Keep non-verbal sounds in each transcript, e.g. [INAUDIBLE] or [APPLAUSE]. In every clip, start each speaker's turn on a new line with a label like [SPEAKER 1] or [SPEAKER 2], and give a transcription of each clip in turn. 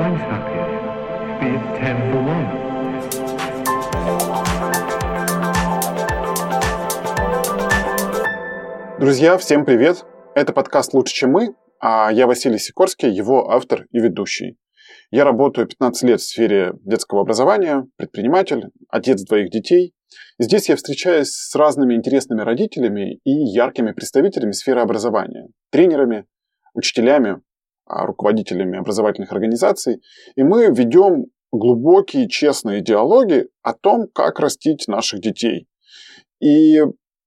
[SPEAKER 1] time's happy. Be it ten for one.
[SPEAKER 2] Друзья, всем привет! Это подкаст «Лучше, чем мы», а я Василий Сикорский, его автор и ведущий. Я работаю 15 лет в сфере детского образования, предприниматель, отец двоих детей. Здесь я встречаюсь с разными интересными родителями и яркими представителями сферы образования, тренерами, учителями, руководителями образовательных организаций. И мы ведем глубокие, честные диалоги о том, как растить наших детей. И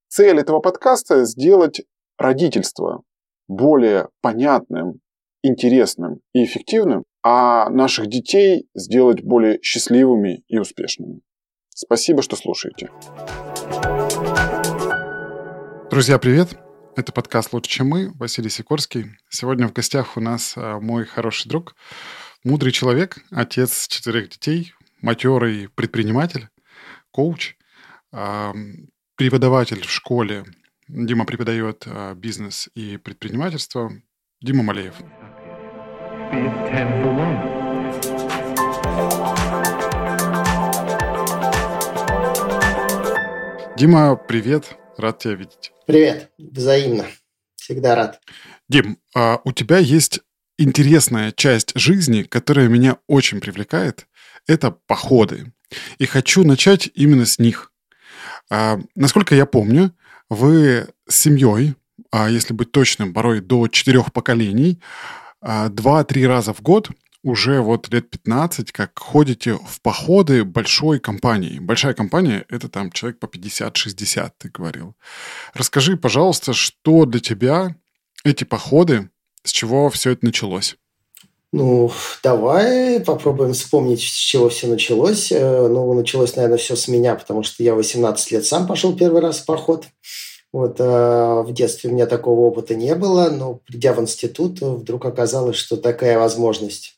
[SPEAKER 2] цель этого подкаста – сделать родительство более понятным, интересным и эффективным, а наших детей сделать более счастливыми и успешными. Спасибо, что слушаете. Друзья, привет! Это подкаст «Лучше, чем мы», Василий Сикорский. Сегодня в гостях у нас а, мой хороший друг, мудрый человек, отец четырех детей, матерый предприниматель, коуч, а, преподаватель в школе. Дима преподает а, бизнес и предпринимательство. Дима Малеев. Дима, привет. Рад тебя видеть.
[SPEAKER 3] Привет, взаимно. Всегда рад.
[SPEAKER 2] Дим, а у тебя есть интересная часть жизни, которая меня очень привлекает. Это походы. И хочу начать именно с них. А, насколько я помню, вы с семьей, а если быть точным, порой до четырех поколений, а, два-три раза в год уже вот лет 15, как ходите в походы большой компании. Большая компания – это там человек по 50-60, ты говорил. Расскажи, пожалуйста, что для тебя эти походы, с чего все это началось?
[SPEAKER 3] Ну, давай попробуем вспомнить, с чего все началось. Э, Ну, началось, наверное, все с меня, потому что я 18 лет сам пошел первый раз в поход. Вот э, в детстве у меня такого опыта не было, но придя в институт, вдруг оказалось, что такая возможность.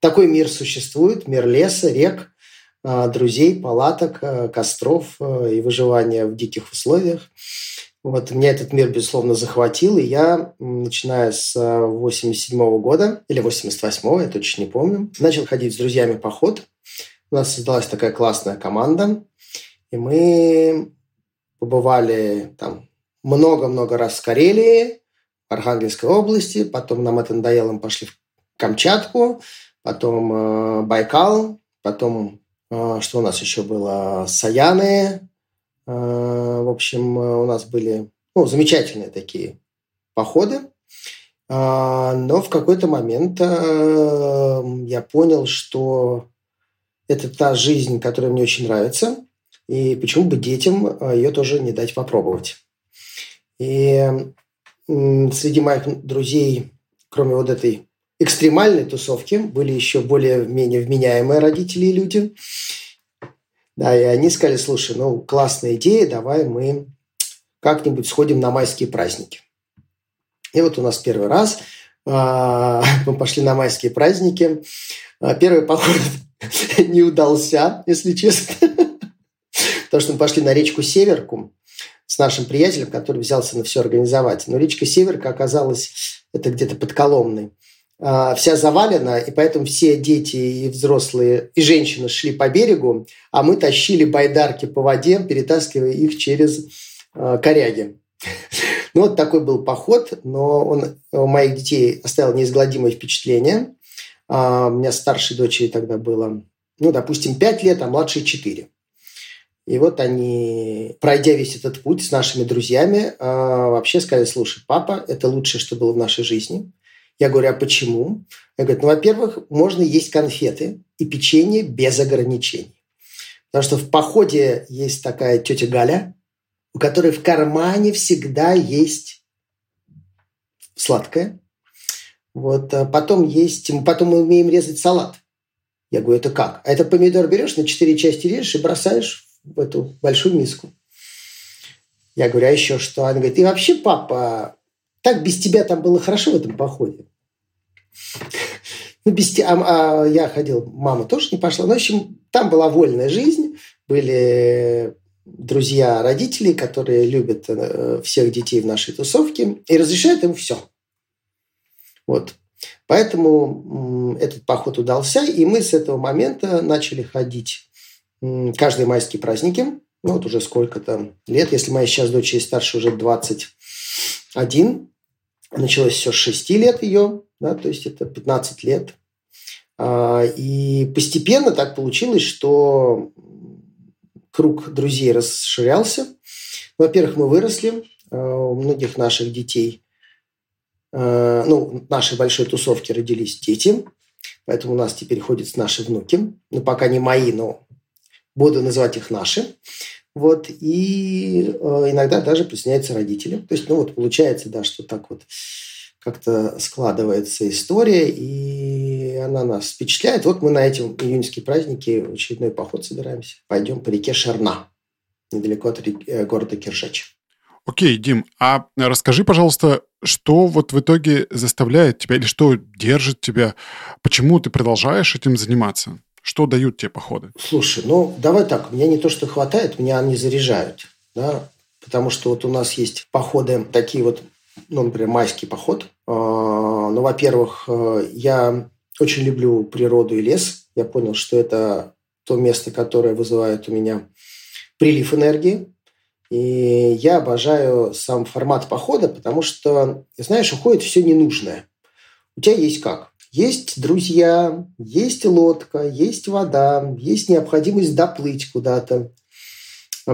[SPEAKER 3] Такой мир существует, мир леса, рек, э, друзей, палаток, э, костров э, и выживания в диких условиях. Вот меня этот мир, безусловно, захватил, и я, начиная с 87 года, или 88 я точно не помню, начал ходить с друзьями в поход. У нас создалась такая классная команда, и мы побывали там много-много раз в Карелии, Архангельской области, потом нам это надоело, мы пошли в Камчатку, потом э, Байкал, потом, э, что у нас еще было, Саяны, Э, В общем, у нас были ну, замечательные такие походы. А, Но в какой-то момент я понял, что это та жизнь, которая мне очень нравится, и почему бы детям ее тоже не дать попробовать. И среди моих друзей, кроме вот этой экстремальной тусовки, были еще более-менее вменяемые родители и люди. Да, и они сказали, слушай, ну, классная идея, давай мы как-нибудь сходим на майские праздники. И вот у нас первый раз а, [LAUGHS] мы пошли на майские праздники. А, Первый поход [LAUGHS] не удался, если честно. [LAUGHS] Потому что мы пошли на речку Северку с нашим приятелем, который взялся на все организовать. Но речка Северка оказалась, это где-то под Коломной, вся завалена, и поэтому все дети и взрослые, и женщины шли по берегу, а мы тащили байдарки по воде, перетаскивая их через а, коряги. [LAUGHS] Ну, вот такой был поход, но он у моих детей оставил неизгладимое впечатление. А, У меня старшей дочери тогда было, ну, допустим, 5 лет, а младшей 4. И вот они, пройдя весь этот путь с нашими друзьями, а, вообще сказали, слушай, папа, это лучшее, что было в нашей жизни. Я говорю, а почему? Я говорю, ну, во-первых, можно есть конфеты и печенье без ограничений. Потому что в походе есть такая тетя Галя, у которой в кармане всегда есть сладкое. Вот, а потом есть, потом мы умеем резать салат. Я говорю, это как? А это помидор берешь, на четыре части режешь и бросаешь в эту большую миску. Я говорю, а еще что? Она говорит, и вообще, папа, так без тебя там было хорошо в этом походе. Ну, без а, а я ходил, мама тоже не пошла. Ну, в общем, там была вольная жизнь, были друзья родителей, которые любят э, всех детей в нашей тусовке и разрешают им все. Вот. Поэтому этот поход удался, и мы с этого момента начали ходить каждые майские праздники. Ну, вот уже сколько-то лет. Если моя сейчас дочь есть старше, уже 21. Началось все с 6 лет ее, да, то есть это 15 лет. А, и постепенно так получилось, что круг друзей расширялся. Во-первых, мы выросли, а, у многих наших детей, а, ну, нашей большой тусовке родились дети, поэтому у нас теперь ходят наши внуки. Ну, пока не мои, но буду называть их наши. Вот, и иногда даже присоединяются родители. То есть, ну, вот получается, да, что так вот как-то складывается история, и она нас впечатляет. Вот мы на эти июньские праздники очередной поход собираемся. Пойдем по реке Шарна, недалеко от э, города Киржач.
[SPEAKER 2] Окей, Дим, а расскажи, пожалуйста, что вот в итоге заставляет тебя или что держит тебя? Почему ты продолжаешь этим заниматься? Что дают тебе походы?
[SPEAKER 3] Слушай, ну давай так, меня не то, что хватает, меня они заряжают. Да? Потому что вот у нас есть походы такие вот ну, например, майский поход. А, ну, во-первых, э, я очень люблю природу и лес. Я понял, что это то место, которое вызывает у меня прилив энергии. И я обожаю сам формат похода, потому что, знаешь, уходит все ненужное. У тебя есть как? Есть друзья, есть лодка, есть вода, есть необходимость доплыть куда-то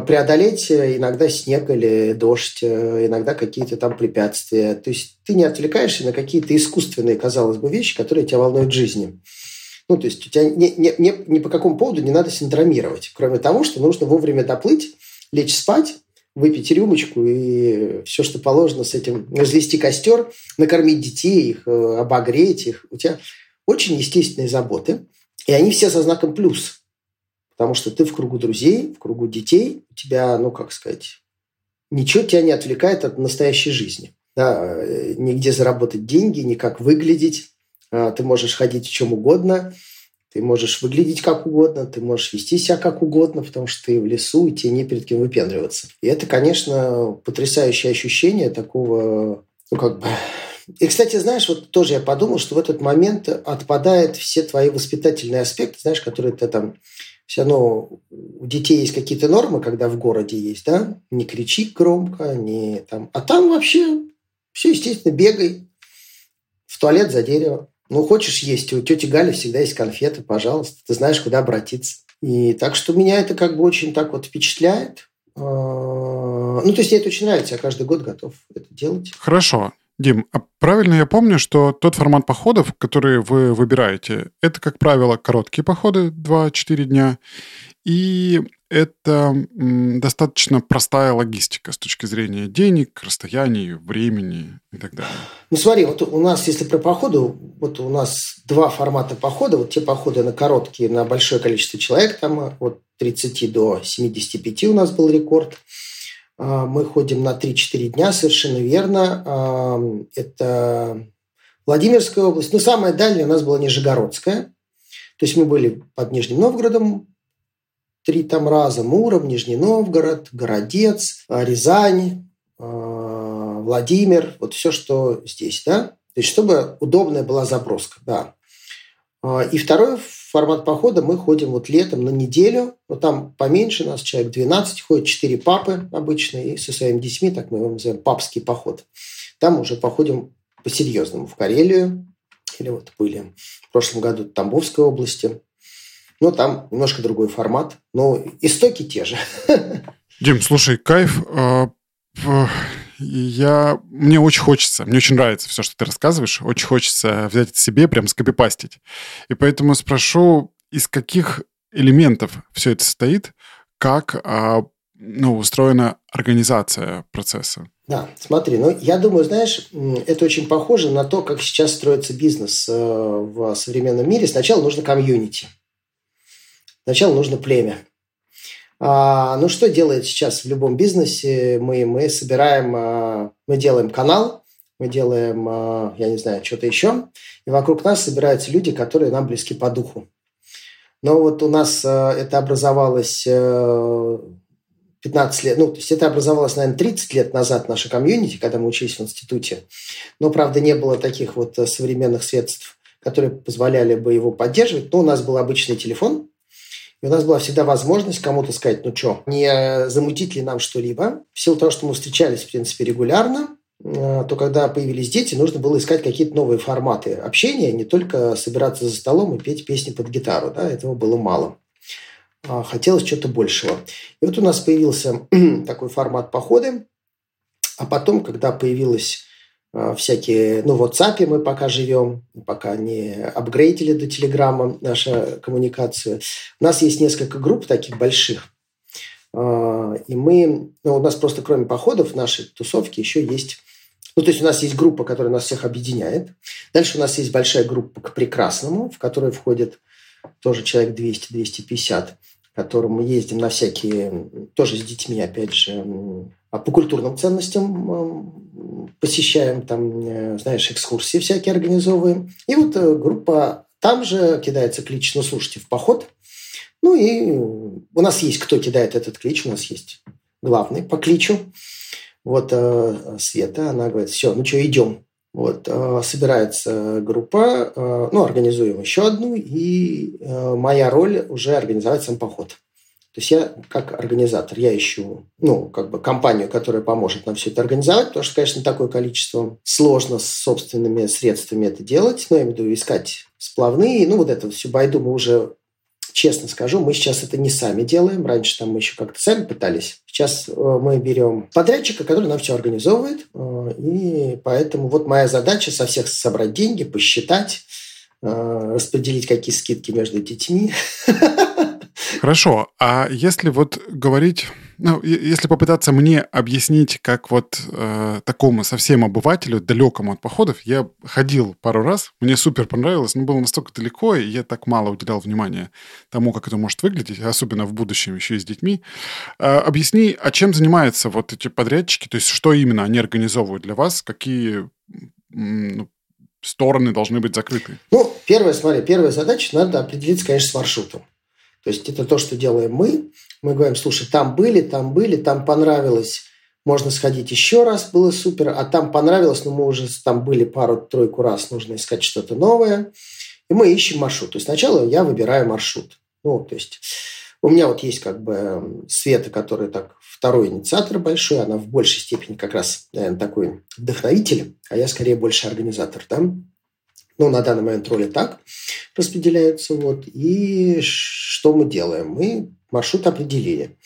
[SPEAKER 3] преодолеть э, иногда снег или дождь, э, иногда какие-то там препятствия. То есть ты не отвлекаешься на какие-то искусственные, казалось бы, вещи, которые тебя волнуют в жизни. Ну, то есть у тебя ни, ни, ни, ни по какому поводу не надо синдромировать, кроме того, что нужно вовремя доплыть, лечь спать, выпить рюмочку и все, что положено с этим, развести костер, накормить детей, их э, обогреть их. У тебя очень естественные заботы, и они все со знаком плюс. Потому что ты в кругу друзей, в кругу детей, у тебя, ну, как сказать, ничего тебя не отвлекает от настоящей жизни. Да, э, нигде заработать деньги, никак выглядеть. А, ты можешь ходить в чем угодно, ты можешь выглядеть как угодно, ты можешь вести себя как угодно, потому что ты в лесу, и тебе не перед кем выпендриваться. И это, конечно, потрясающее ощущение такого, ну, как бы... И, кстати, знаешь, вот тоже я подумал, что в этот момент отпадает все твои воспитательные аспекты, знаешь, которые ты там все равно у детей есть какие-то нормы, когда в городе есть, да, не кричи громко, не там, а там вообще все, естественно, бегай в туалет за дерево. Ну, хочешь есть, у тети Гали всегда есть конфеты, пожалуйста, ты знаешь, куда обратиться. И так что меня это как бы очень так вот впечатляет. А, ну, то есть мне это очень нравится, я каждый год готов это делать.
[SPEAKER 2] Хорошо. Дим, а правильно я помню, что тот формат походов, который вы выбираете, это, как правило, короткие походы, 2-4 дня, и это достаточно простая логистика с точки зрения денег, расстояний, времени и так далее.
[SPEAKER 3] Ну смотри, вот у нас, если про походы, вот у нас два формата похода. Вот те походы на короткие, на большое количество человек, там от 30 до 75 у нас был рекорд. А, мы ходим на 3-4 дня, совершенно верно. А, это Владимирская область. Но самая дальняя у нас была Нижегородская. То есть мы были под Нижним Новгородом три там раза. Муром, Нижний Новгород, Городец, а, Рязань, Владимир. Вот все, что здесь, да. То есть чтобы удобная была заброска, да. И второй формат похода мы ходим вот летом на неделю, но там поменьше нас, человек 12 ходит, 4 папы обычно, и со своими детьми, так мы его называем, папский поход. Там уже походим по-серьезному в Карелию, или вот были в прошлом году в Тамбовской области. Но там немножко другой формат, но истоки те же. [LAUGHS]
[SPEAKER 2] Дим, слушай, кайф. Я, мне очень хочется, мне очень нравится все, что ты рассказываешь. Очень хочется взять это себе, прям скопипастить. И поэтому спрошу, из каких элементов все это состоит, как а, ну, устроена организация процесса?
[SPEAKER 3] Да, смотри, ну я думаю, знаешь, это очень похоже на то, как сейчас строится бизнес э, в современном мире. Сначала нужно комьюнити. Сначала нужно племя. А, ну, что делает сейчас в любом бизнесе? Мы, мы собираем, а, мы делаем канал, мы делаем, а, я не знаю, что-то еще, и вокруг нас собираются люди, которые нам близки по духу. Но вот у нас а, это образовалось 15 15 лет, ну, то есть это образовалось, наверное, 30 лет назад наша комьюнити, когда мы учились в институте. Но, правда, не было таких вот э, современных средств, которые позволяли бы его поддерживать. Но у нас был обычный телефон, и у нас была всегда возможность кому-то сказать, ну что, не замутить ли нам что-либо. В силу того, что мы встречались, в принципе, регулярно, э, то когда появились дети, нужно было искать какие-то новые форматы общения, не только собираться за столом и петь песни под гитару. Да, этого было мало. А, хотелось чего-то большего. И вот у нас появился [CLEARS THROAT] такой формат походы, а потом, когда появилась всякие, ну, в WhatsApp мы пока живем, пока не апгрейдили до Телеграма нашу коммуникацию. У нас есть несколько групп таких больших, а, и мы, ну, у нас просто кроме походов нашей тусовке еще есть ну, то есть у нас есть группа, которая нас всех объединяет. Дальше у нас есть большая группа к прекрасному, в которой входит тоже человек 200-250 которым мы ездим на всякие, тоже с детьми, опять же, а по культурным ценностям посещаем, там, э, знаешь, экскурсии всякие организовываем. И вот э, группа там же кидается клич, ну, слушайте, в поход. Ну, и у нас есть, кто кидает этот клич, у нас есть главный по кличу. Вот э, Света, она говорит, все, ну что, идем. Вот, собирается группа, ну, организуем еще одну, и моя роль уже организовать сам поход. То есть я как организатор, я ищу, ну, как бы компанию, которая поможет нам все это организовать, потому что, конечно, такое количество сложно с собственными средствами это делать, но я имею в виду искать сплавные, ну, вот это всю байду мы уже честно скажу, мы сейчас это не сами делаем. Раньше там мы еще как-то сами пытались. Сейчас э, мы берем подрядчика, который нам все организовывает. Э, и поэтому вот моя задача со всех собрать деньги, посчитать, э, распределить какие скидки между детьми. [LAUGHS]
[SPEAKER 2] Хорошо. А если вот говорить ну, если попытаться мне объяснить, как вот э, такому совсем обывателю, далекому от походов, я ходил пару раз, мне супер понравилось, но было настолько далеко, и я так мало уделял внимания тому, как это может выглядеть, особенно в будущем еще и с детьми. Э, объясни, а чем занимаются вот эти подрядчики, то есть что именно они организовывают для вас, какие ну, стороны должны быть закрыты?
[SPEAKER 3] Ну, первая, смотри, первая задача, надо определиться, конечно, с маршрутом. То есть это то, что делаем мы. Мы говорим, слушай, там были, там были, там понравилось, можно сходить еще раз, было супер, а там понравилось, но мы уже там были пару-тройку раз, нужно искать что-то новое. И мы ищем маршрут. То есть сначала я выбираю маршрут. Ну, то есть у меня вот есть как бы Света, которая так второй инициатор большой, она в большей степени как раз, наверное, такой вдохновитель, а я скорее больше организатор, да. Ну, на данный момент роли так распределяются. Вот. И что мы делаем? Мы маршрут определили.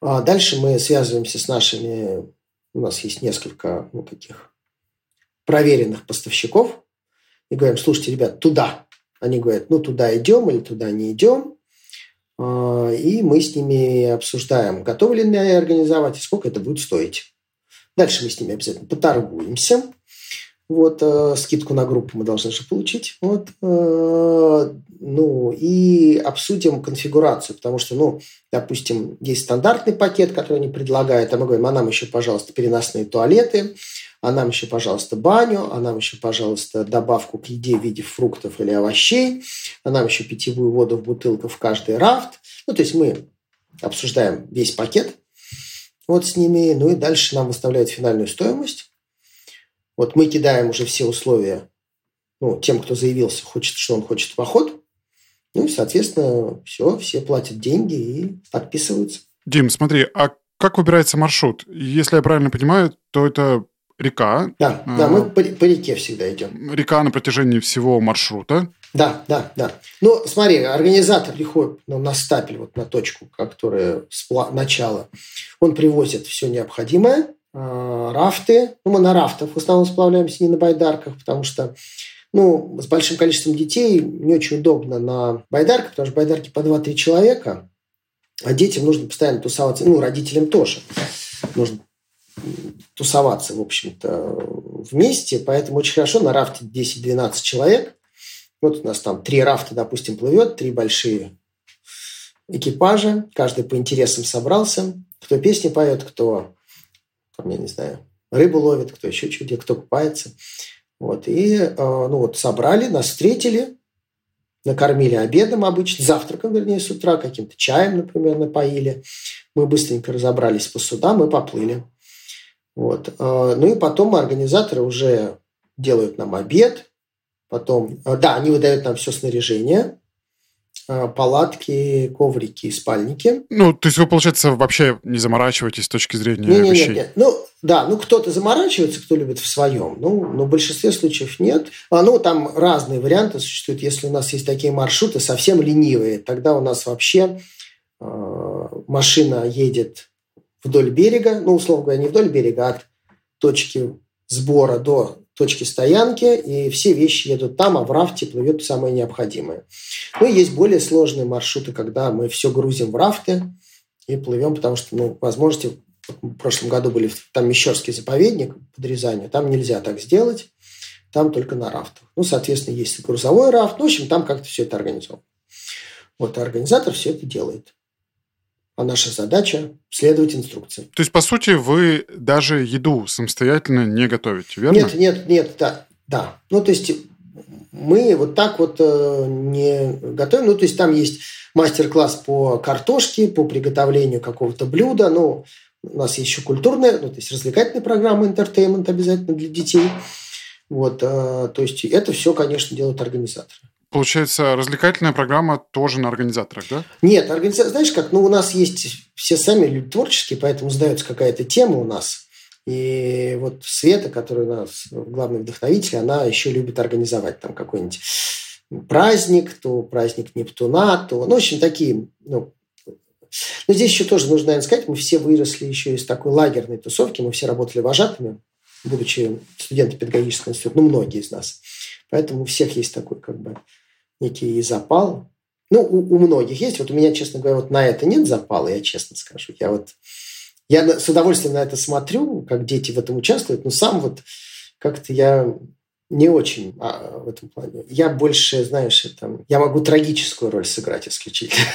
[SPEAKER 3] А дальше мы связываемся с нашими... У нас есть несколько ну, таких проверенных поставщиков. И говорим, слушайте, ребят, туда. Они говорят, ну, туда идем или туда не идем. А, и мы с ними обсуждаем, готовы ли они организовать и сколько это будет стоить. Дальше мы с ними обязательно поторгуемся. Вот, э, скидку на группу мы должны же получить. Вот, э, ну, и обсудим конфигурацию, потому что, ну, допустим, есть стандартный пакет, который они предлагают, а мы говорим, а нам еще, пожалуйста, переносные туалеты, а нам еще, пожалуйста, баню, а нам еще, пожалуйста, добавку к еде в виде фруктов или овощей, а нам еще питьевую воду в бутылках в каждый рафт. Ну, то есть мы обсуждаем весь пакет вот с ними, ну и дальше нам выставляют финальную стоимость, вот мы кидаем уже все условия ну, тем, кто заявился, хочет, что он хочет поход. Ну и, соответственно, все, все платят деньги и подписываются.
[SPEAKER 2] Дим, смотри, а как выбирается маршрут? Если я правильно понимаю, то это река.
[SPEAKER 3] Да, да, мы по, по реке всегда идем.
[SPEAKER 2] Река на протяжении всего маршрута.
[SPEAKER 3] Да, да, да. Ну, смотри, организатор приходит ну, на стапель, вот на точку, которая с начала. Он привозит все необходимое, рафты. Ну, мы на рафтах в основном сплавляемся, не на байдарках, потому что ну, с большим количеством детей не очень удобно на байдарках, потому что байдарки по 2-3 человека, а детям нужно постоянно тусоваться, ну, родителям тоже нужно тусоваться, в общем-то, вместе, поэтому очень хорошо на рафте 10-12 человек. Вот у нас там три рафта, допустим, плывет, три большие экипажа, каждый по интересам собрался, кто песни поет, кто там, я не знаю, рыбу ловит, кто еще что-то, кто купается. Вот. И, э, ну вот, собрали, нас встретили, накормили обедом обычно, завтраком, вернее, с утра, каким-то чаем, например, напоили. Мы быстренько разобрались по судам и поплыли. Вот. Э, ну и потом организаторы уже делают нам обед, потом, э, да, они выдают нам все снаряжение, палатки, коврики и спальники.
[SPEAKER 2] Ну, то есть вы, получается, вообще не заморачиваетесь с точки зрения не, не, вещей? Нет, нет.
[SPEAKER 3] Ну, да, ну кто-то заморачивается, кто любит в своем, ну, но в большинстве случаев нет. А, ну, там разные варианты существуют. Если у нас есть такие маршруты совсем ленивые, тогда у нас вообще э, машина едет вдоль берега, ну, условно говоря, не вдоль берега, а от точки сбора до точки стоянки, и все вещи едут там, а в рафте плывет самое необходимое. Ну, и есть более сложные маршруты, когда мы все грузим в рафты и плывем, потому что, ну, возможности в прошлом году были там Мещерский заповедник под Рязанью, там нельзя так сделать, там только на рафтах. Ну, соответственно, есть грузовой рафт, ну, в общем, там как-то все это организовано. Вот, а организатор все это делает а наша задача следовать инструкции.
[SPEAKER 2] То есть, по сути, вы даже еду самостоятельно не готовите, верно?
[SPEAKER 3] Нет, нет, нет, да. да. Ну, то есть, мы вот так вот э, не готовим. Ну, то есть, там есть мастер-класс по картошке, по приготовлению какого-то блюда. Ну, у нас есть еще культурная, ну, то есть, развлекательная программа, entertainment обязательно для детей. Вот, э, то есть, это все, конечно, делают организаторы.
[SPEAKER 2] Получается, развлекательная программа тоже на организаторах, да?
[SPEAKER 3] Нет, организация, знаешь как, ну, у нас есть все сами люди творческие, поэтому задается какая-то тема у нас. И вот Света, которая у нас главный вдохновитель, она еще любит организовать там какой-нибудь праздник, то праздник Нептуна, то, ну, в общем, такие, ну, но здесь еще тоже нужно, наверное, сказать, мы все выросли еще из такой лагерной тусовки, мы все работали вожатыми, будучи студенты педагогического института, ну, многие из нас. Поэтому у всех есть такой как бы некий запал. Ну, у, у многих есть. Вот у меня, честно говоря, вот на это нет запала, я честно скажу. Я вот я с удовольствием на это смотрю, как дети в этом участвуют, но сам вот как-то я не очень а, в этом плане. Я больше, знаешь, там, я могу трагическую роль сыграть исключительно.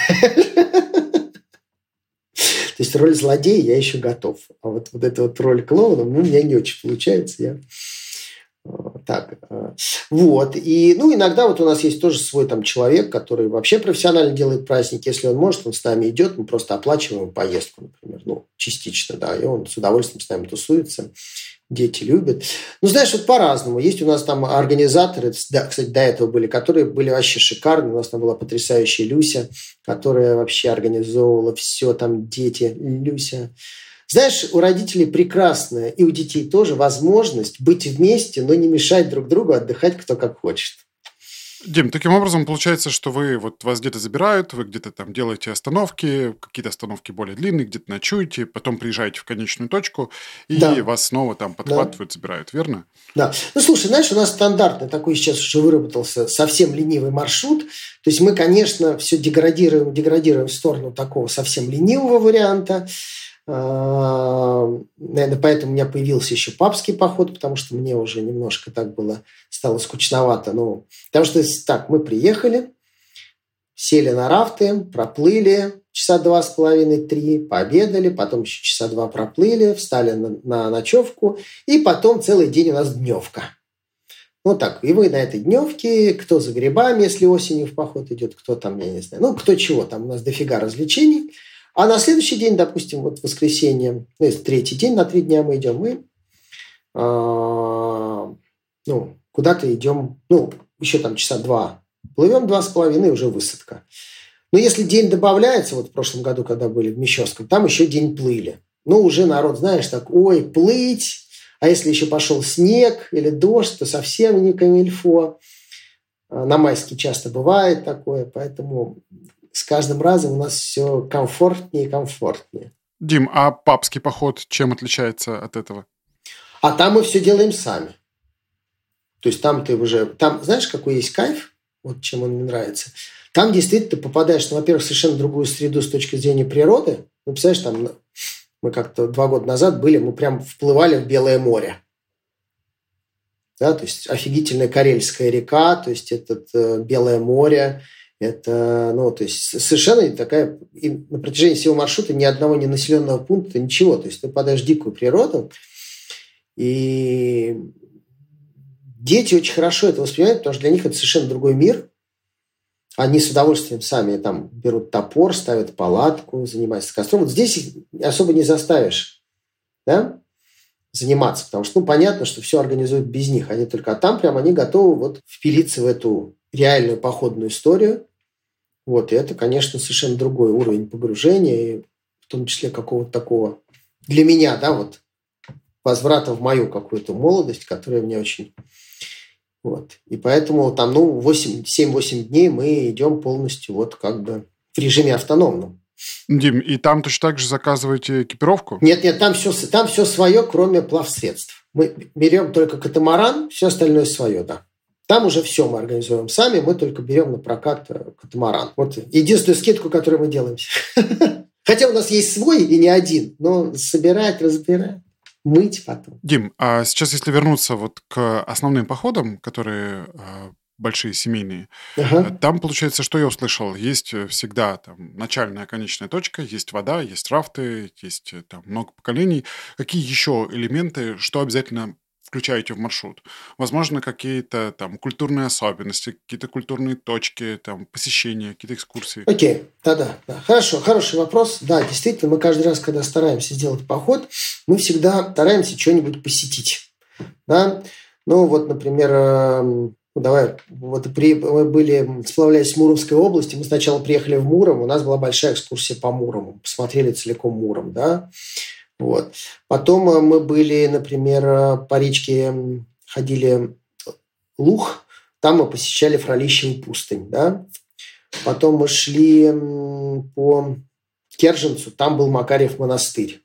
[SPEAKER 3] То есть роль злодея я еще готов. А вот, вот эта вот роль клоуна, ну, у меня не очень получается. Я так, э, вот. И, ну, иногда вот у нас есть тоже свой там человек, который вообще профессионально делает праздник. Если он может, он с нами идет, мы просто оплачиваем поездку, например, ну, частично, да, и он с удовольствием с нами тусуется. Дети любят. Ну, знаешь, вот по-разному. Есть у нас там организаторы, да, кстати, до этого были, которые были вообще шикарные. У нас там была потрясающая Люся, которая вообще организовывала все, там дети, Люся знаешь, у родителей прекрасная, и у детей тоже возможность быть вместе, но не мешать друг другу отдыхать кто как хочет.
[SPEAKER 2] Дим, таким образом получается, что вы вот вас где-то забирают, вы где-то там делаете остановки, какие-то остановки более длинные, где-то ночуете, потом приезжаете в конечную точку, и да. вас снова там подхватывают, да. забирают, верно?
[SPEAKER 3] Да. Ну, слушай, знаешь, у нас стандартный такой сейчас уже выработался совсем ленивый маршрут. То есть мы, конечно, все деградируем, деградируем в сторону такого совсем ленивого варианта. А, наверное, поэтому у меня появился еще папский поход, потому что мне уже немножко так было, стало скучновато. Ну, потому что так, мы приехали, сели на рафты, проплыли часа два с половиной, три, пообедали, потом еще часа два проплыли, встали на, на ночевку, и потом целый день у нас дневка. Вот так. И вы на этой дневке, кто за грибами, если осенью в поход идет, кто там, я не знаю, ну, кто чего, там у нас дофига развлечений – а на следующий день, допустим, вот воскресенье, ну, если третий день, на три дня мы идем, мы э, ну, куда-то идем, ну, еще там часа два плывем, два с половиной, уже высадка. Но если день добавляется, вот в прошлом году, когда были в Мещовском, там еще день плыли. Ну, уже народ, знаешь, так, ой, плыть, а если еще пошел снег или дождь, то совсем не камильфо. А, на майске часто бывает такое, поэтому с каждым разом у нас все комфортнее и комфортнее.
[SPEAKER 2] Дим, а папский поход чем отличается от этого?
[SPEAKER 3] А там мы все делаем сами. То есть там ты уже... Там знаешь, какой есть кайф? Вот чем он мне нравится. Там действительно ты попадаешь, ну, во-первых, совершенно другую среду с точки зрения природы. Ну, представляешь, там мы как-то два года назад были, мы прям вплывали в Белое море. Да, то есть офигительная Карельская река, то есть это э, Белое море, это, ну, то есть совершенно такая, и на протяжении всего маршрута ни одного не населенного пункта, ничего. То есть ты попадаешь в дикую природу, и дети очень хорошо это воспринимают, потому что для них это совершенно другой мир. они с удовольствием сами там берут топор, ставят палатку, занимаются костром. Вот здесь их особо не заставишь да, заниматься, потому что, ну, понятно, что все организуют без них. Они только а там прям они готовы вот впилиться в эту реальную походную историю. Вот, и это, конечно, совершенно другой уровень погружения, и в том числе какого-то такого для меня, да, вот возврата в мою какую-то молодость, которая мне очень вот. И поэтому там, ну, 7-8 дней мы идем полностью вот как бы в режиме автономном.
[SPEAKER 2] Дим, и там точно так же заказываете экипировку?
[SPEAKER 3] Нет, нет, там все, там все свое, кроме плавсредств. Мы берем только катамаран, все остальное свое, да. Там уже все мы организуем сами, мы только берем на прокат э, катамаран. Вот единственную скидку, которую мы делаем. [LAUGHS] Хотя у нас есть свой и не один, но собирать, разбирать мыть потом.
[SPEAKER 2] Дим, а сейчас, если вернуться вот к основным походам, которые а, большие семейные. Ага. Э, там, получается, что я услышал, есть э, всегда там начальная, конечная точка, есть вода, есть рафты, есть э, там много поколений. Какие еще элементы, что обязательно включаете в маршрут? Возможно, какие-то там культурные особенности, какие-то культурные точки, там посещения, какие-то экскурсии.
[SPEAKER 3] Окей, да-да, да. Хорошо, хороший вопрос. Да, действительно, мы каждый раз, когда стараемся сделать поход, мы всегда стараемся что-нибудь посетить. Да? Ну, вот, например, эм, ну, давай, вот при, мы были, сплавляясь в Муромской области, мы сначала приехали в Муром, у нас была большая экскурсия по Мурому, посмотрели целиком Муром, да, вот. Потом э, мы были, например, э, по речке ходили Лух, там мы посещали Фролищеву пустынь, да. Потом мы шли по Керженцу, там был Макарьев монастырь.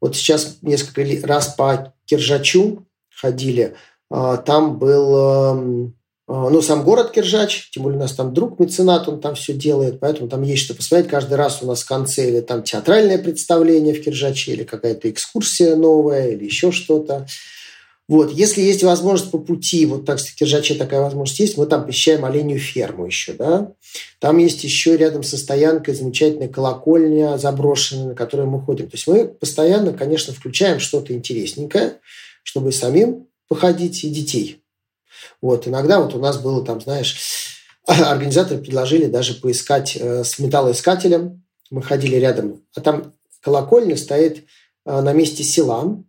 [SPEAKER 3] Вот сейчас несколько раз по Киржачу ходили, там был ну, сам город Киржач, тем более у нас там друг меценат, он там все делает, поэтому там есть что посмотреть. Каждый раз у нас в конце или там театральное представление в Киржаче, или какая-то экскурсия новая, или еще что-то. Вот, если есть возможность по пути, вот так в Киржаче такая возможность есть, мы там посещаем оленью ферму еще, да. Там есть еще рядом со стоянкой замечательная колокольня заброшенная, на которую мы ходим. То есть мы постоянно, конечно, включаем что-то интересненькое, чтобы самим походить и детей вот, иногда вот у нас было там, знаешь, [SNIFFS] организаторы предложили даже поискать э, с металлоискателем. Мы ходили рядом, а там колокольня стоит э, на месте села,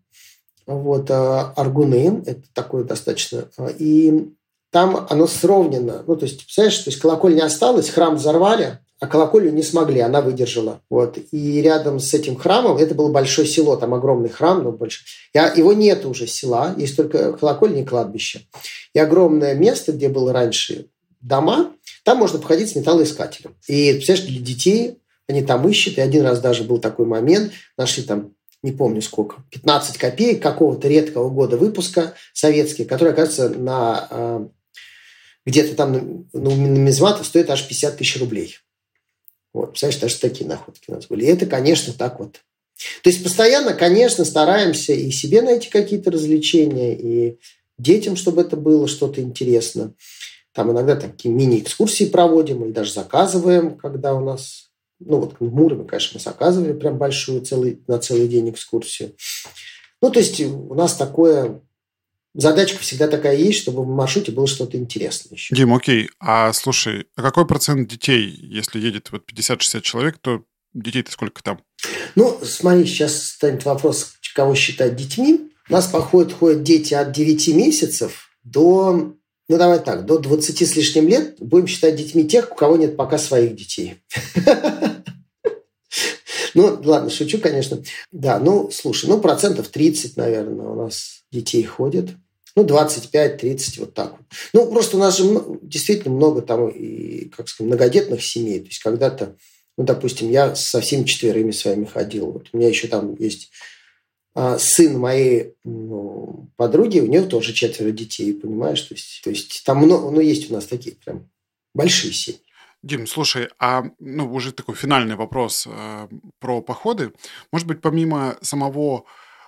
[SPEAKER 3] вот, э, Аргуны, это такое достаточно, и там оно сровнено, ну, то есть, представляешь, то есть колокольня осталась, храм взорвали, а колокольню не смогли, она выдержала. Вот. И рядом с этим храмом, это было большое село, там огромный храм, но больше. Я, его нет уже села, есть только колокольня и кладбище. И огромное место, где было раньше дома, там можно походить с металлоискателем. И, представляешь, для детей они там ищут. И один раз даже был такой момент, нашли там не помню сколько, 15 копеек какого-то редкого года выпуска советские, которые, кажется, на э, где-то там ну, нумизмата стоит аж 50 тысяч рублей. Вот, представляешь, даже такие находки у нас были. И это, конечно, так вот. То есть постоянно, конечно, стараемся и себе найти какие-то развлечения, и детям, чтобы это было что-то интересно. Там иногда такие мини-экскурсии проводим или даже заказываем, когда у нас... Ну, вот в Муроме, конечно, мы заказывали прям большую целый, на целый день экскурсию. Ну, то есть у нас такое задачка всегда такая есть, чтобы в маршруте было что-то интересное еще.
[SPEAKER 2] Дим, окей. А слушай, а какой процент детей, если едет вот 50-60 человек, то детей-то сколько там?
[SPEAKER 3] Ну, смотри, сейчас станет вопрос, кого считать детьми. У нас походят ходят дети от 9 месяцев до, ну давай так, до 20 с лишним лет будем считать детьми тех, у кого нет пока своих детей. [LAUGHS] Ну, ладно, шучу, конечно. Да, ну, слушай, ну, процентов 30, наверное, у нас детей ходит. Ну, 25-30, вот так вот. Ну, просто у нас же действительно много там, и, как сказать, многодетных семей. То есть, когда-то, ну, допустим, я со всеми четверыми своими ходил. Вот у меня еще там есть а, сын моей ну, подруги, у нее тоже четверо детей, понимаешь? То есть, то есть там много, ну, есть у нас такие прям большие семьи.
[SPEAKER 2] Дим, слушай, а ну уже такой финальный вопрос э, про походы. Может быть, помимо самого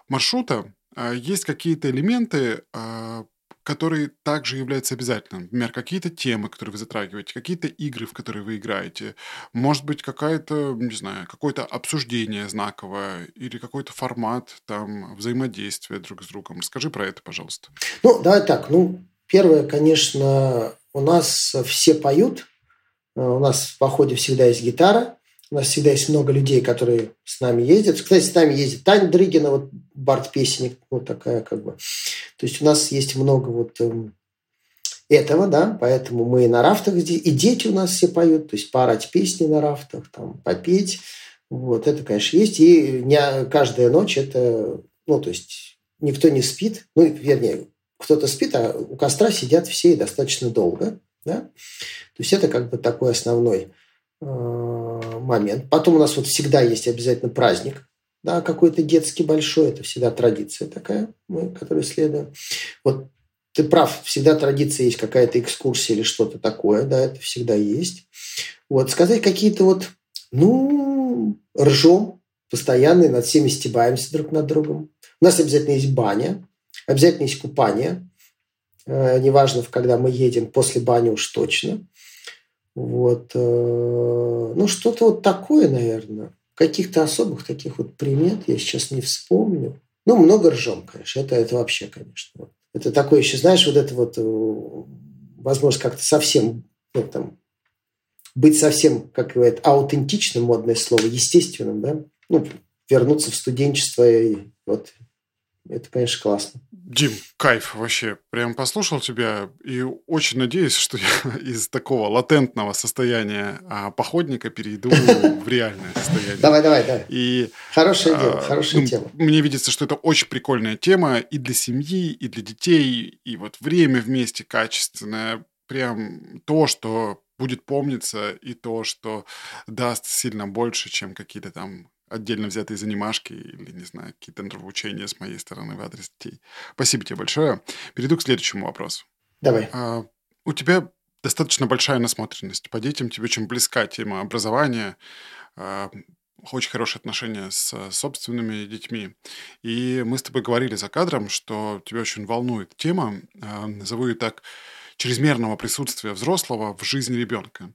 [SPEAKER 2] маршрута, есть какие-то элементы, а, которые также являются обязательным. Например, какие-то темы, которые вы затрагиваете, какие-то игры, в которые вы играете. Может быть, какая-то, не знаю, какое-то обсуждение знаковое или какой-то формат там взаимодействия друг с другом. Расскажи про это, пожалуйста.
[SPEAKER 3] Ну, давай так. Ну, первое, конечно, у нас все поют, У нас в походе всегда есть гитара, у нас всегда есть много людей, которые с нами ездят. Кстати, с нами ездит Таня Дрыгина, вот бард-песенник, вот такая как бы. То есть у нас есть много вот эм, этого, да, поэтому мы на рафтах здесь, и дети у нас все поют, то есть поорать песни на рафтах, там, попеть, вот, это, конечно, есть, и не каждая ночь это, ну, то есть никто не спит, ну, вернее, кто-то спит, а у костра сидят все и достаточно долго, да, то есть это как бы такой основной э, момент. Потом у нас вот всегда есть обязательно праздник, да, какой-то детский большой, это всегда традиция такая, мы, которую следуем. Вот ты прав, всегда традиция есть какая-то экскурсия или что-то такое, да, это всегда есть. Вот, сказать какие-то вот, ну, ржем постоянно, над всеми стебаемся друг над другом. У нас обязательно есть баня, обязательно есть купание. Э, неважно, когда мы едем, после бани уж точно. Вот. Э, ну, что-то вот такое, наверное. Каких-то особых таких вот примет я сейчас не вспомню. Ну, много ржем, конечно. Это, это вообще, конечно. Это такое еще, знаешь, вот это вот э, возможность как-то совсем, ну, там, быть совсем, как говорят, аутентичным, модное слово, естественным, да, ну, вернуться в студенчество и вот это, конечно, классно.
[SPEAKER 2] Дим, кайф вообще. Прям послушал тебя и очень надеюсь, что я [LAUGHS] из такого латентного состояния а, походника перейду в реальное состояние.
[SPEAKER 3] Давай, давай, давай. И, хорошая дело, а, хорошая ну, тема.
[SPEAKER 2] Мне видится, что это очень прикольная тема и для семьи, и для детей, и вот время вместе качественное. Прям то, что будет помниться, и то, что даст сильно больше, чем какие-то там отдельно взятые занимашки или, не знаю, какие-то нравоучения с моей стороны в адрес детей. Спасибо тебе большое. Перейду к следующему вопросу.
[SPEAKER 3] Давай.
[SPEAKER 2] А, у тебя достаточно большая насмотренность по детям, тебе очень близка тема образования, а, очень хорошие отношения с собственными детьми. И мы с тобой говорили за кадром, что тебя очень волнует тема, а, назову ее так, чрезмерного присутствия взрослого в жизни ребенка.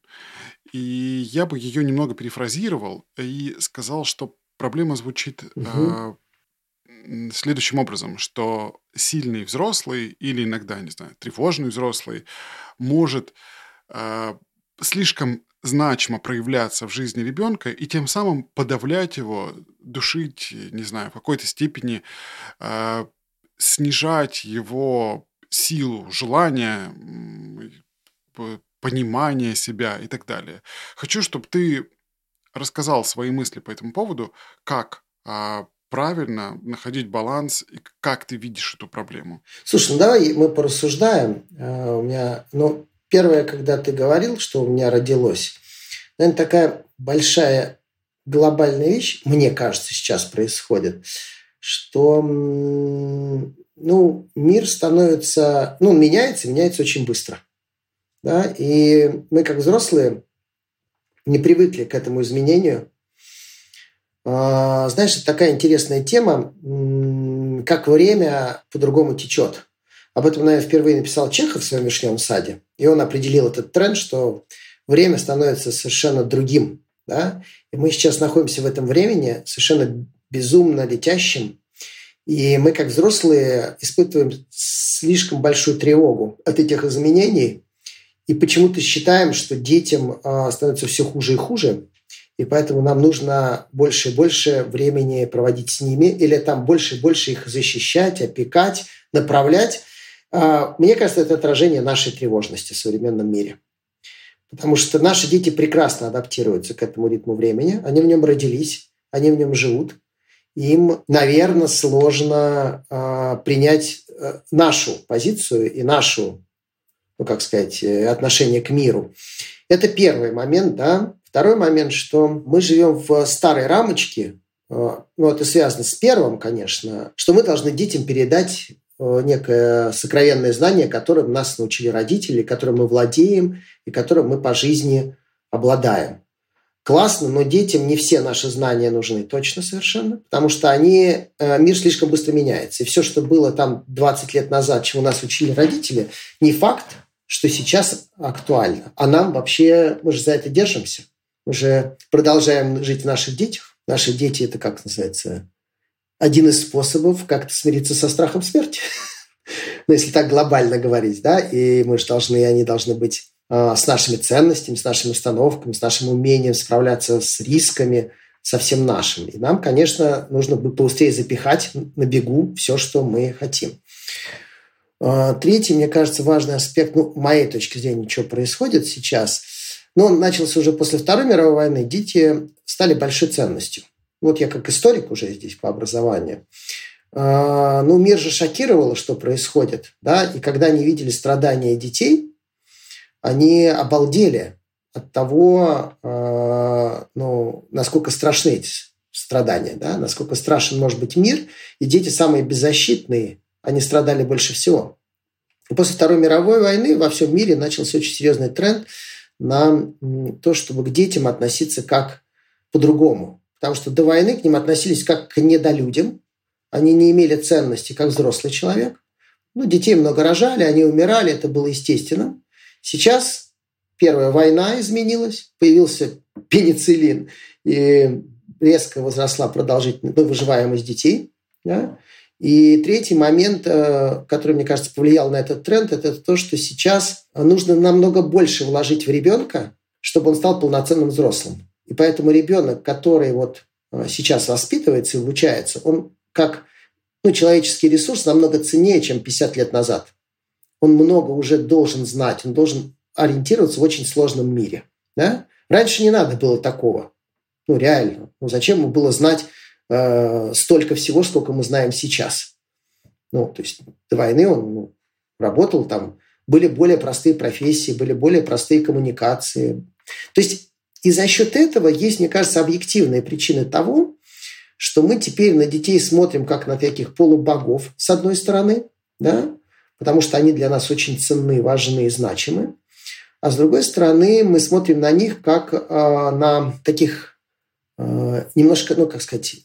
[SPEAKER 2] И я бы ее немного перефразировал и сказал, что проблема звучит угу. э, следующим образом, что сильный взрослый или иногда, не знаю, тревожный взрослый может э, слишком значимо проявляться в жизни ребенка и тем самым подавлять его, душить, не знаю, в какой-то степени э, снижать его силу, желание, понимание себя и так далее. Хочу, чтобы ты рассказал свои мысли по этому поводу, как а, правильно находить баланс и как ты видишь эту проблему.
[SPEAKER 3] Слушай, ну давай мы порассуждаем. А, у меня, ну, первое, когда ты говорил, что у меня родилось, наверное, такая большая глобальная вещь, мне кажется, сейчас происходит, что ну, мир становится, ну, меняется, меняется очень быстро. Да? И мы, как взрослые, не привыкли к этому изменению. А, знаешь, это такая интересная тема, как время по-другому течет. Об этом, наверное, впервые написал Чехов в своем «Вишневом саде». И он определил этот тренд, что время становится совершенно другим. Да? И мы сейчас находимся в этом времени совершенно безумно летящим, и мы, как взрослые, испытываем слишком большую тревогу от этих изменений. И почему-то считаем, что детям а, становится все хуже и хуже. И поэтому нам нужно больше и больше времени проводить с ними, или там больше и больше их защищать, опекать, направлять. А, мне кажется, это отражение нашей тревожности в современном мире. Потому что наши дети прекрасно адаптируются к этому ритму времени. Они в нем родились, они в нем живут им, наверное, сложно э, принять э, нашу позицию и нашу, ну, как сказать, э, отношение к миру. Это первый момент, да. Второй момент, что мы живем в старой рамочке, э, ну, это связано с первым, конечно, что мы должны детям передать э, некое сокровенное знание, которым нас научили родители, которым мы владеем и которым мы по жизни обладаем классно, но детям не все наши знания нужны точно совершенно, потому что они, мир слишком быстро меняется. И все, что было там 20 лет назад, чему нас учили родители, не факт, что сейчас актуально. А нам вообще, мы же за это держимся. Мы же продолжаем жить в наших детях. Наши дети – это, как называется, один из способов как-то смириться со страхом смерти. [LAUGHS] ну, если так глобально говорить, да, и мы же должны, они должны быть э, с нашими ценностями, с нашими установками, с нашим умением справляться с рисками, со всем нашим. И нам, конечно, нужно бы побыстрее запихать на бегу все, что мы хотим. Э, третий, мне кажется, важный аспект, ну, моей точки зрения, что происходит сейчас, но он начался уже после Второй мировой войны, дети стали большой ценностью. Вот я как историк уже здесь по образованию. А, ну, мир же шокировало, что происходит, да, и когда они видели страдания детей, они обалдели от того, а, ну, насколько страшны эти страдания, да, насколько страшен может быть мир, и дети самые беззащитные, они страдали больше всего. И после Второй мировой войны во всем мире начался очень серьезный тренд на то, чтобы к детям относиться как по-другому. Потому что до войны к ним относились как к недолюдям, они не имели ценности, как взрослый человек. Ну, детей много рожали, они умирали, это было естественно. Сейчас первая война изменилась, появился пенициллин, и резко возросла продолжительность, ну, выживаемость детей. Да? И третий момент, э, который, мне кажется, повлиял на этот тренд, это то, что сейчас нужно намного больше вложить в ребенка, чтобы он стал полноценным взрослым. И поэтому ребенок, который вот э, сейчас воспитывается и обучается, он как ну, человеческий ресурс намного ценнее, чем 50 лет назад. Он много уже должен знать, он должен ориентироваться в очень сложном мире. Да? Раньше не надо было такого. Ну, реально. Ну, зачем ему было знать э, столько всего, сколько мы знаем сейчас? Ну, то есть до войны он ну, работал там, были более простые профессии, были более простые коммуникации. То есть и за счет этого есть, мне кажется, объективные причины того, что мы теперь на детей смотрим как на таких полубогов, с одной стороны, да, потому что они для нас очень ценны, важны и значимы. А с другой стороны, мы смотрим на них как э, на таких э, немножко, ну, как сказать,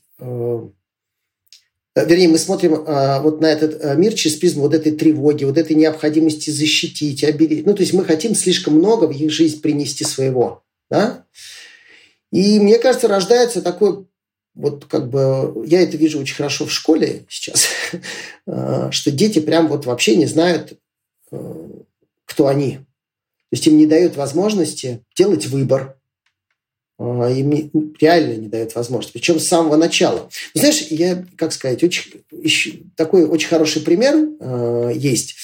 [SPEAKER 3] вернее, мы смотрим э, вот на этот э, мир через призму вот этой тревоги, вот этой необходимости защитить, оберечь. Ну, то есть мы хотим слишком много в их жизнь принести своего. Да? И мне кажется, рождается такой вот как бы я это вижу очень хорошо в школе сейчас, [LAUGHS] э, что дети прям вот вообще не знают, э, кто они. То есть им не дают возможности делать выбор. Э, им реально не дают возможности. Причем с самого начала. Знаешь, я, как сказать, очень, такой очень хороший пример есть.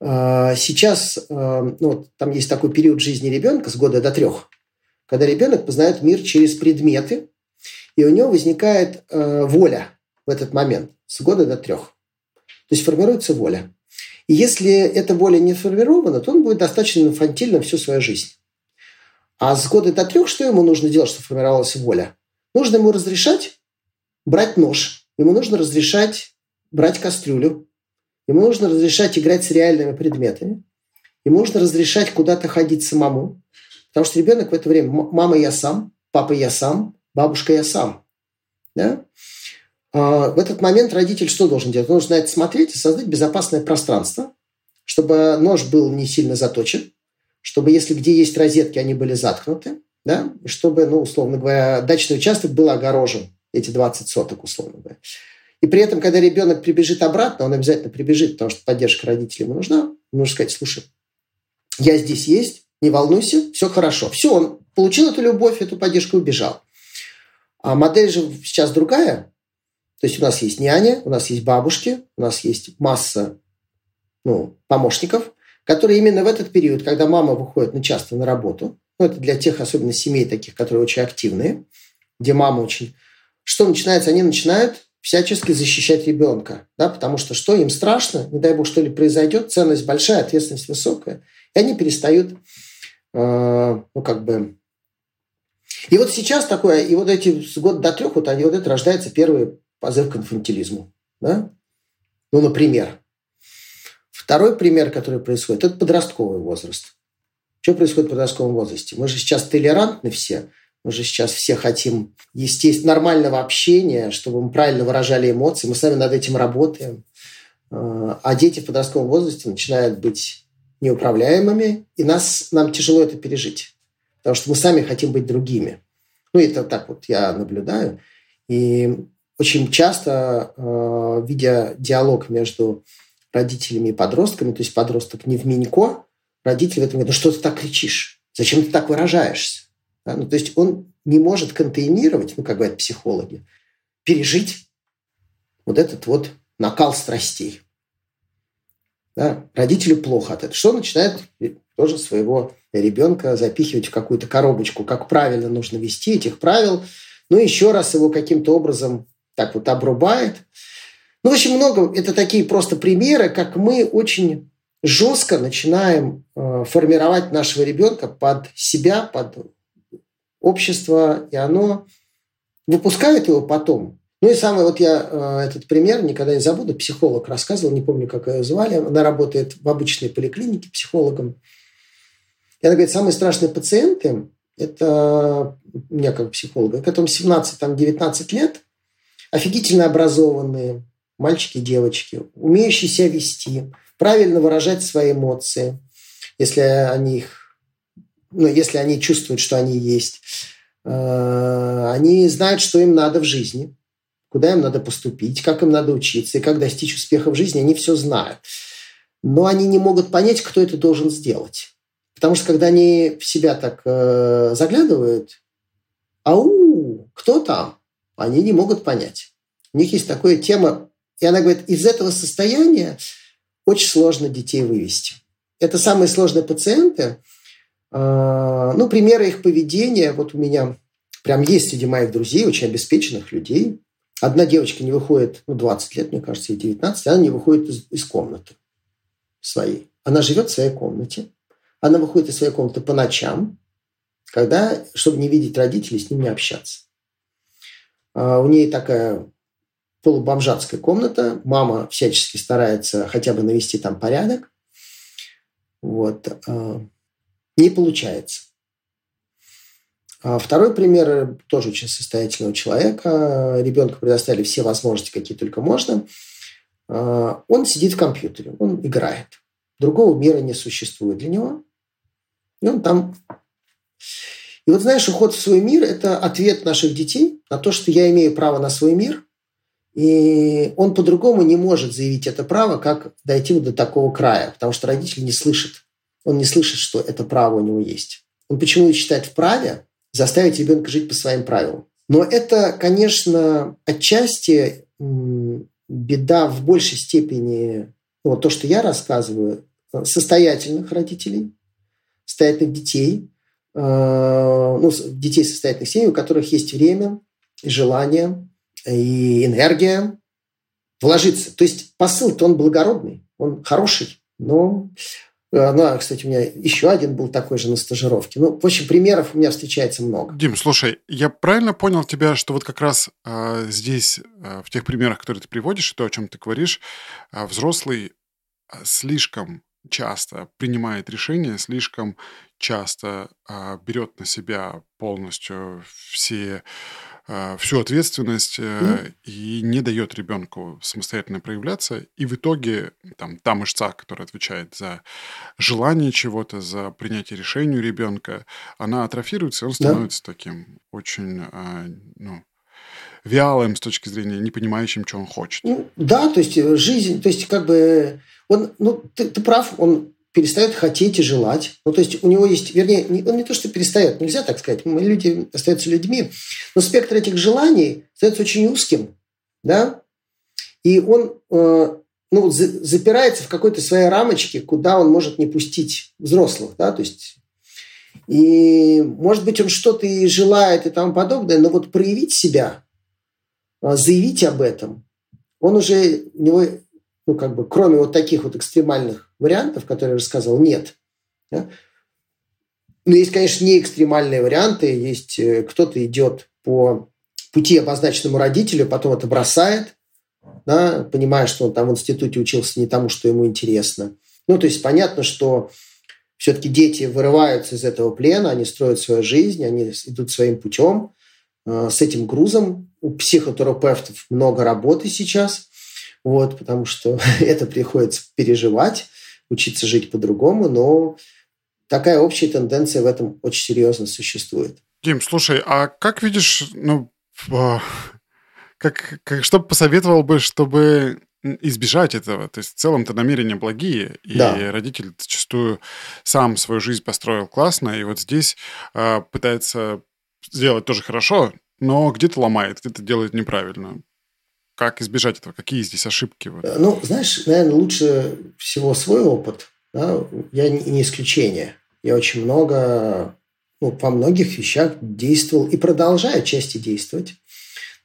[SPEAKER 3] Сейчас ну, там есть такой период жизни ребенка с года до трех, когда ребенок познает мир через предметы, и у него возникает э, воля в этот момент с года до трех. То есть формируется воля. И если эта воля не формирована, то он будет достаточно инфантильным всю свою жизнь. А с года до трех что ему нужно делать, чтобы формировалась воля? Нужно ему разрешать брать нож, ему нужно разрешать брать кастрюлю, ему нужно разрешать играть с реальными предметами, ему нужно разрешать куда-то ходить самому, потому что ребенок в это время «мама, я сам», «папа, я сам», бабушка я сам. Да? А в этот момент родитель что должен делать? Он должен на это смотреть и создать безопасное пространство, чтобы нож был не сильно заточен, чтобы если где есть розетки, они были заткнуты, да? и чтобы, ну, условно говоря, дачный участок был огорожен, эти 20 соток, условно говоря. И при этом, когда ребенок прибежит обратно, он обязательно прибежит, потому что поддержка родителей ему нужна. Нужно сказать, слушай, я здесь есть, не волнуйся, все хорошо. Все, он получил эту любовь, эту поддержку и убежал. А модель же сейчас другая. То есть у нас есть няня, у нас есть бабушки, у нас есть масса ну, помощников, которые именно в этот период, когда мама выходит на часто на работу, ну, это для тех, особенно семей таких, которые очень активные, где мама очень... Что начинается? Они начинают всячески защищать ребенка, да, потому что что им страшно, не дай бог, что ли произойдет, ценность большая, ответственность высокая, и они перестают, э, ну, как бы, и вот сейчас такое, и вот эти с года до трех, вот, они, вот это рождается первый позыв к инфантилизму. Да? Ну, например. Второй пример, который происходит, это подростковый возраст. Что происходит в подростковом возрасте? Мы же сейчас толерантны все, мы же сейчас все хотим, естественно, нормального общения, чтобы мы правильно выражали эмоции. Мы сами над этим работаем. А, а дети в подростковом возрасте начинают быть неуправляемыми, и нас, нам тяжело это пережить потому что мы сами хотим быть другими. Ну, это так вот я наблюдаю. И очень часто, э, видя диалог между родителями и подростками, то есть подросток не в Минько, родитель в этом говорит, ну что ты так кричишь? Зачем ты так выражаешься? Да? Ну, то есть он не может контейнировать, ну, как говорят психологи, пережить вот этот вот накал страстей. Да? Родителю плохо от этого. Что начинает тоже своего ребенка запихивать в какую-то коробочку, как правильно нужно вести этих правил, ну, еще раз его каким-то образом так вот обрубает. Ну, в общем, много. Это такие просто примеры, как мы очень жестко начинаем э, формировать нашего ребенка под себя, под общество, и оно выпускает его потом. Ну и самый, вот я э, этот пример никогда не забуду, психолог рассказывал, не помню, как ее звали, она работает в обычной поликлинике психологом. И она говорит, самые страшные пациенты, это меня как психолога, которым 17-19 лет, офигительно образованные мальчики и девочки, умеющие себя вести, правильно выражать свои эмоции, если они их, ну, если они чувствуют, что они есть. Э, они знают, что им надо в жизни, куда им надо поступить, как им надо учиться и как достичь успеха в жизни. Они все знают. Но они не могут понять, кто это должен сделать. Потому что когда они в себя так э, заглядывают, ау, кто там? Они не могут понять. У них есть такая тема, и она говорит, из этого состояния очень сложно детей вывести. Это самые сложные пациенты. Э, ну, примеры их поведения, вот у меня прям есть среди моих друзей, очень обеспеченных людей. Одна девочка не выходит, ну, 20 лет, мне кажется, ей 19, она не выходит из, из комнаты своей. Она живет в своей комнате. Она выходит из своей комнаты по ночам, когда, чтобы не видеть родителей, с ними общаться. А, у нее такая полубомжатская комната. Мама всячески старается хотя бы навести там порядок. Вот. А, не получается. А второй пример тоже очень состоятельного человека. Ребенку предоставили все возможности, какие только можно. Он сидит в компьютере, он играет. Другого мира не существует для него. И он там... И вот знаешь, уход в свой мир – это ответ наших детей на то, что я имею право на свой мир, и он по-другому не может заявить это право, как дойти до такого края, потому что родитель не слышит. Он не слышит, что это право у него есть. Он почему-то считает вправе заставить ребенка жить по своим правилам. Но это, конечно, отчасти беда в большей степени, ну, вот то, что я рассказываю, состоятельных родителей, состоятельных детей, э, ну, детей состоятельных семей, у которых есть время, и желание, и энергия вложиться. То есть посыл-то он благородный, он хороший, но э, ну, кстати, у меня еще один был такой же на стажировке. Ну, в общем, примеров у меня встречается много.
[SPEAKER 2] Дим, слушай, я правильно понял тебя, что вот как раз э, здесь, э, в тех примерах, которые ты приводишь, то, о чем ты говоришь, э, взрослый слишком часто принимает решения, слишком часто а, берет на себя полностью все, всю ответственность mm. и не дает ребенку самостоятельно проявляться. И в итоге там, та мышца, которая отвечает за желание чего-то, за принятие решения у ребенка, она атрофируется, и он становится да. таким очень а, ну, вялым с точки зрения, не понимающим, что он хочет.
[SPEAKER 3] Ну, да, то есть э, жизнь, то есть как бы он, ну, ты, ты прав, он перестает хотеть и желать. Ну, то есть у него есть, вернее, не, он не то, что перестает, нельзя так сказать, мы люди остаются людьми, но спектр этих желаний остается очень узким, да, и он э, ну, за, запирается в какой-то своей рамочке, куда он может не пустить взрослых, да, то есть и, может быть, он что-то и желает и тому подобное, но вот проявить себя, э, заявить об этом, он уже, у него ну, как бы, кроме вот таких вот экстремальных вариантов, которые я рассказывал, нет. Да? Ну, есть, конечно, не экстремальные варианты. Есть э, кто-то идет по пути, обозначенному родителю, потом это бросает, да, понимая, что он там в институте учился не тому, что ему интересно. Ну, то есть понятно, что все-таки дети вырываются из этого плена, они строят свою жизнь, они идут своим путем. Э, с этим грузом у психотерапевтов много работы сейчас – вот, потому что [LAUGHS] это приходится переживать, учиться жить по-другому, но такая общая тенденция в этом очень серьезно существует.
[SPEAKER 2] Дим, слушай, а как видишь, ну, как, как, что посоветовал бы, чтобы избежать этого. То есть в целом-то намерения благие, и
[SPEAKER 3] Да.
[SPEAKER 2] родитель зачастую сам свою жизнь построил классно, и вот здесь э, пытается сделать тоже хорошо, но где-то ломает, где-то делает неправильно. Как избежать этого? Какие здесь ошибки?
[SPEAKER 3] Э, Ну, знаешь, наверное, лучше всего свой опыт. Да? Я не исключение. Я очень много, ну, во многих вещах действовал и продолжаю отчасти действовать.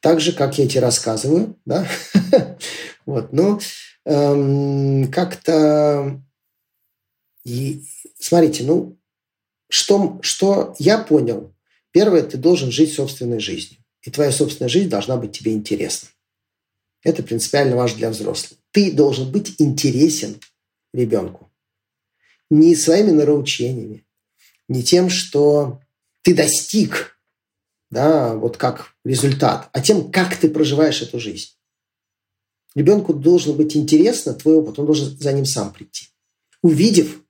[SPEAKER 3] Так же, как я тебе рассказываю. Да? [LAUGHS] Вот, ну, как-то... Смотрите, ну, что, что я понял? Первое, ты должен жить собственной жизнью. И твоя собственная жизнь должна быть тебе интересна. Это принципиально важно для взрослых. Ты должен быть интересен ребенку. Не своими нравоучениями, не тем, что ты достиг, да, вот как результат, а тем, как ты проживаешь эту жизнь. Ребенку должен быть интересно твой опыт, он должен за ним сам прийти. Увидев,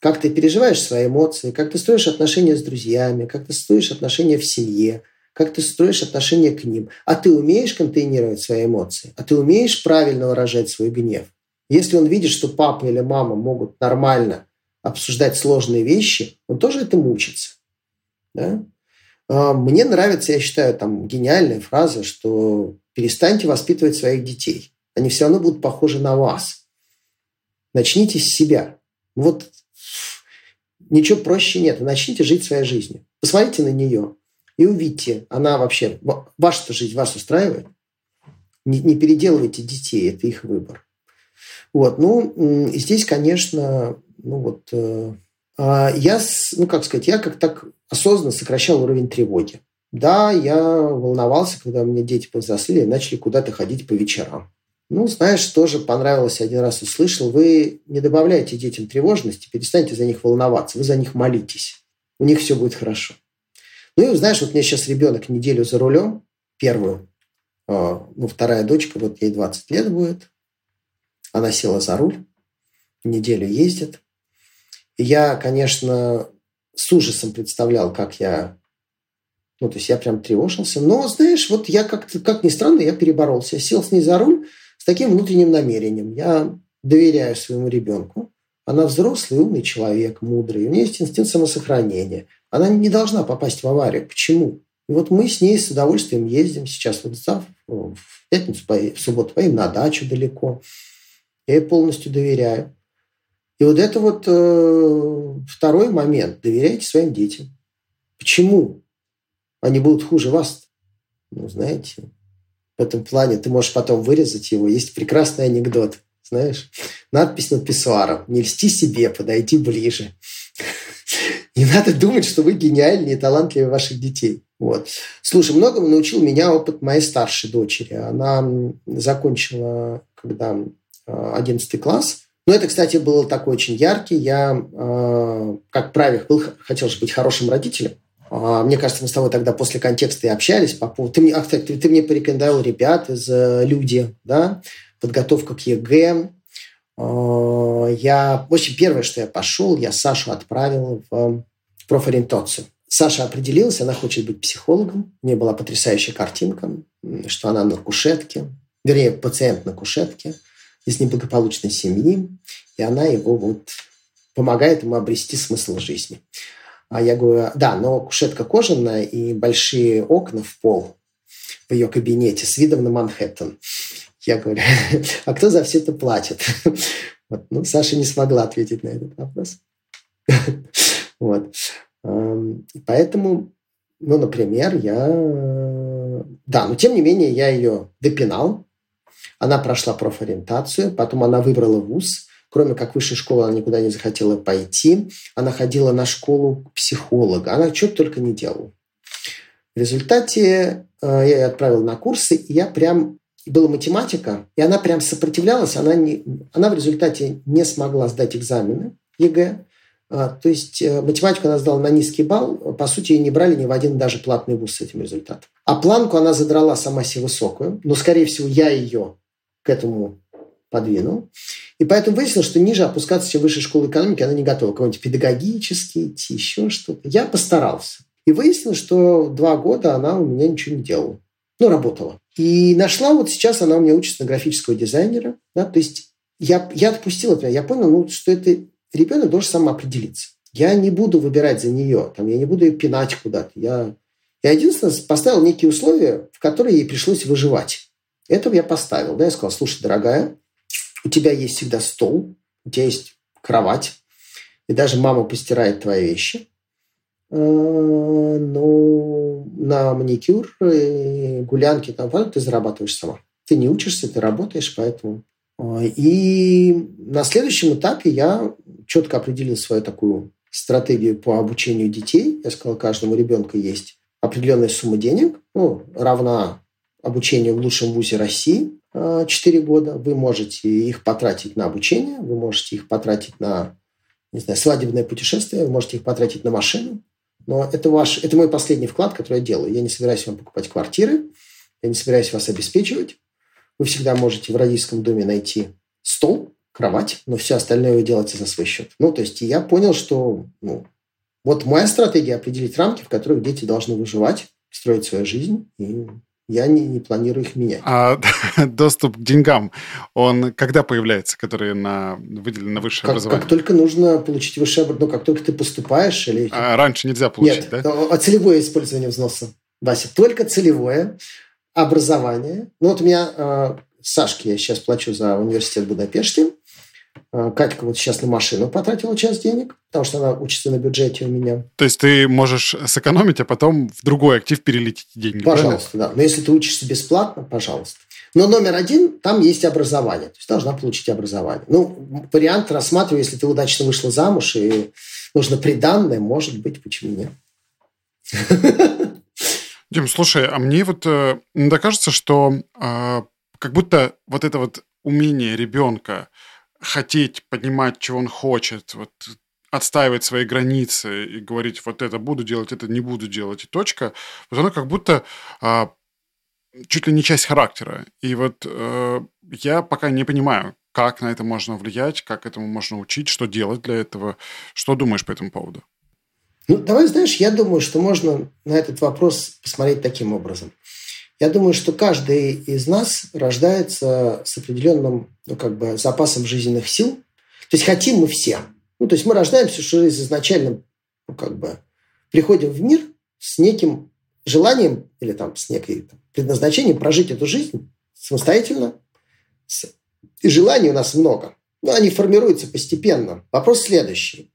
[SPEAKER 3] как ты переживаешь свои эмоции, как ты строишь отношения с друзьями, как ты строишь отношения в семье, как ты строишь отношения к ним. А ты умеешь контейнировать свои эмоции? А ты умеешь правильно выражать свой гнев? Если он видит, что папа или мама могут нормально обсуждать сложные вещи, он тоже этому учится. Да? А, Мне нравится, я считаю, там гениальная фраза, что перестаньте воспитывать своих детей. Они все равно будут похожи на вас. Начните с себя. Вот ничего проще нет. Начните жить своей жизнью. Посмотрите на нее и увидите, она вообще, ва- ваша жизнь вас устраивает. Не, не переделывайте детей, это их выбор. Вот, ну, здесь, конечно, ну вот, э, а, я, ну, как сказать, я как так осознанно сокращал уровень тревоги. Да, я волновался, когда у меня дети повзрослели и начали куда-то ходить по вечерам. Ну, знаешь, тоже понравилось, один раз услышал, вы не добавляйте детям тревожности, перестаньте за них волноваться, вы за них молитесь. У них все будет хорошо. Ну и знаешь, вот у меня сейчас ребенок неделю за рулем, первую, а, ну, вторая дочка, вот ей 20 лет будет, она села за руль, неделю ездит. И я, конечно, с ужасом представлял, как я... Ну, то есть я прям тревожился. Но, знаешь, вот я как-то, как ни странно, я переборолся. Я сел с ней за руль с таким внутренним намерением. Я доверяю своему ребенку. Она взрослый, умный человек, мудрый. У нее есть инстинкт самосохранения. Она не должна попасть в аварию. Почему? И вот мы с ней с удовольствием ездим сейчас вот зав- в пятницу, в субботу поедем на дачу далеко. Я ей полностью доверяю. И вот это вот э, второй момент. Доверяйте своим детям. Почему? Они будут хуже вас. Ну, знаете, в этом плане ты можешь потом вырезать его. Есть прекрасный анекдот. Знаешь, надпись над писсуаром. Не льсти себе, подойди ближе. Не надо думать, что вы гениальнее и талантливее ваших детей. Вот. Слушай, многому научил меня опыт моей старшей дочери. Она закончила, когда э, 11 класс. Но это, кстати, был такой очень яркий. Я, э, как правило, был, хотел же быть хорошим родителем. А, Мне кажется, мы с тобой тогда после контекста и общались по поводу... Ты мне, а, кстати, ты, ты мне порекомендовал ребят из э, «Люди», да? Подготовка к ЕГЭ. А, Я... В общем, первое, что я пошел, я Сашу отправил в профориентацию. Саша определилась, она хочет быть психологом. У нее была потрясающая картинка, что она на кушетке, вернее, пациент на кушетке из неблагополучной семьи, и она его вот помогает ему обрести смысл жизни. А я говорю, да, но кушетка кожаная и большие окна в пол в ее кабинете с видом на Манхэттен. Я говорю, [LAUGHS] а кто за все это платит? [LAUGHS] Вот. Ну, Саша не смогла ответить на этот вопрос. [LAUGHS] Вот. Поэтому, ну, например, я... Да, но тем не менее я ее допинал. Она прошла профориентацию, потом она выбрала вуз. Кроме как высшей школы, она никуда не захотела пойти. Она ходила на школу психолога. Она что только не делала. В результате э, я ее отправил на курсы, и я прям была математика, и она прям сопротивлялась, она, не, она в результате не смогла сдать экзамены ЕГЭ. А, То есть э, математику она сдала на низкий балл, по сути, ее не брали ни в один даже платный вуз с этим результатом. А планку она задрала сама себе высокую, но, скорее всего, я ее к этому подвинул. И поэтому выяснилось, что ниже опускаться, чем высшей школы экономики, она не готова. Кого-нибудь педагогический идти, еще что-то. Я постарался. И выяснилось, что два года она у меня ничего не делала. Ну, работала. И нашла вот сейчас, она у меня учится на графического дизайнера. Да? То есть я, я отпустил это, я понял, ну, что это ребенок должен сам определиться. Я не буду выбирать за нее, там, я не буду ее пинать куда-то. Я, я единственное поставил некие условия, в которые ей пришлось выживать. Это я поставил. Да? Я сказал, слушай, дорогая, у тебя есть всегда стол, у тебя есть кровать, и даже мама постирает твои вещи. А, но на маникюр гулянки там, ты зарабатываешь сама. Ты не учишься, ты работаешь, поэтому... А, и на следующем этапе я четко определил свою такую стратегию по обучению детей. Я сказал, каждому ребенку есть определенная сумма денег, ну, равна обучению в лучшем вузе России 4 а, года. Вы можете их потратить на обучение, вы можете их потратить на не знаю, свадебное путешествие, вы можете их потратить на машину. Но это, ваш, это мой последний вклад, который я делаю. Я не собираюсь вам покупать квартиры, я не собираюсь вас обеспечивать. Вы всегда можете в родительском доме найти стол, кровать, но все остальное вы делаете за свой счет. Ну, то есть я понял, что ну, вот моя стратегия определить рамки, в которых дети должны выживать, строить свою жизнь и я не, не планирую их менять.
[SPEAKER 2] А [LAUGHS] доступ к деньгам, он когда появляется, который на, выделен на высшее
[SPEAKER 3] как,
[SPEAKER 2] образование?
[SPEAKER 3] Как только нужно получить высшее образование, ну, как только ты поступаешь или...
[SPEAKER 2] А раньше нельзя получить,
[SPEAKER 3] Нет,
[SPEAKER 2] да?
[SPEAKER 3] А целевое использование взноса, Вася, только целевое образование. Ну, вот у меня э, Сашке я сейчас плачу за университет в Будапеште, Катька вот сейчас на машину потратила час денег, потому что она учится на бюджете у меня.
[SPEAKER 2] То есть ты можешь сэкономить, а потом в другой актив перелить эти деньги.
[SPEAKER 3] Пожалуйста, правильно? да. Но если ты учишься бесплатно, пожалуйста. Но номер один, там есть образование. То есть должна получить образование. Ну, вариант рассматриваю, если ты удачно вышла замуж и нужно приданное, может быть, почему нет.
[SPEAKER 2] Дим, слушай, а мне вот э, кажется, что э, как будто вот это вот умение ребенка хотеть поднимать, чего он хочет, вот отстаивать свои границы и говорить, вот это буду делать, это не буду делать, и точка, вот оно как будто а, чуть ли не часть характера. И вот э, я пока не понимаю, как на это можно влиять, как этому можно учить, что делать для этого. Что думаешь по этому поводу?
[SPEAKER 3] Ну, давай, знаешь, я думаю, что можно на этот вопрос посмотреть таким образом. Я думаю, что каждый из нас рождается с определенным ну, как бы, запасом жизненных сил. То есть хотим мы все. Ну, то есть мы рождаемся что изначально ну, как бы, приходим в мир с неким желанием или там, с некой там, предназначением прожить эту жизнь самостоятельно. И желаний у нас много. Но они формируются постепенно. Вопрос следующий.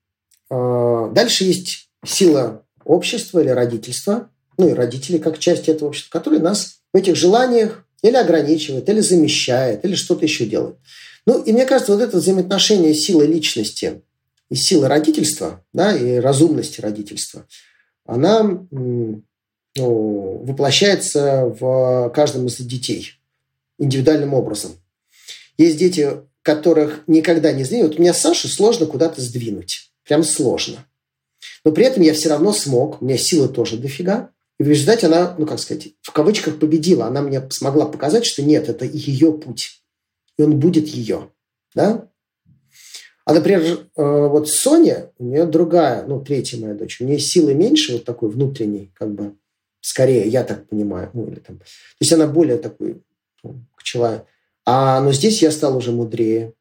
[SPEAKER 3] А, дальше есть сила общества или родительства, ну и родители как часть этого общества, которые нас в этих желаниях или ограничивает, или замещает, или что-то еще делает. Ну, и мне кажется, вот это взаимоотношение силы личности и силы родительства, да, и разумности родительства, она ну, воплощается в каждом из детей индивидуальным образом. Есть дети, которых никогда не сдвинут. Вот меня Сашу сложно куда-то сдвинуть. Прям сложно. Но при этом я все равно смог, у меня силы тоже дофига, и в результате она, ну как сказать, в кавычках победила. Она мне смогла показать, что нет, это ее путь. И он будет ее. Да? А, например, э, вот Соня, у нее другая, ну, третья моя дочь, у нее силы меньше, вот такой внутренней, как бы, скорее, я так понимаю. Ну, или там. То есть она более такой ну, человек. А, но здесь я стал уже мудрее,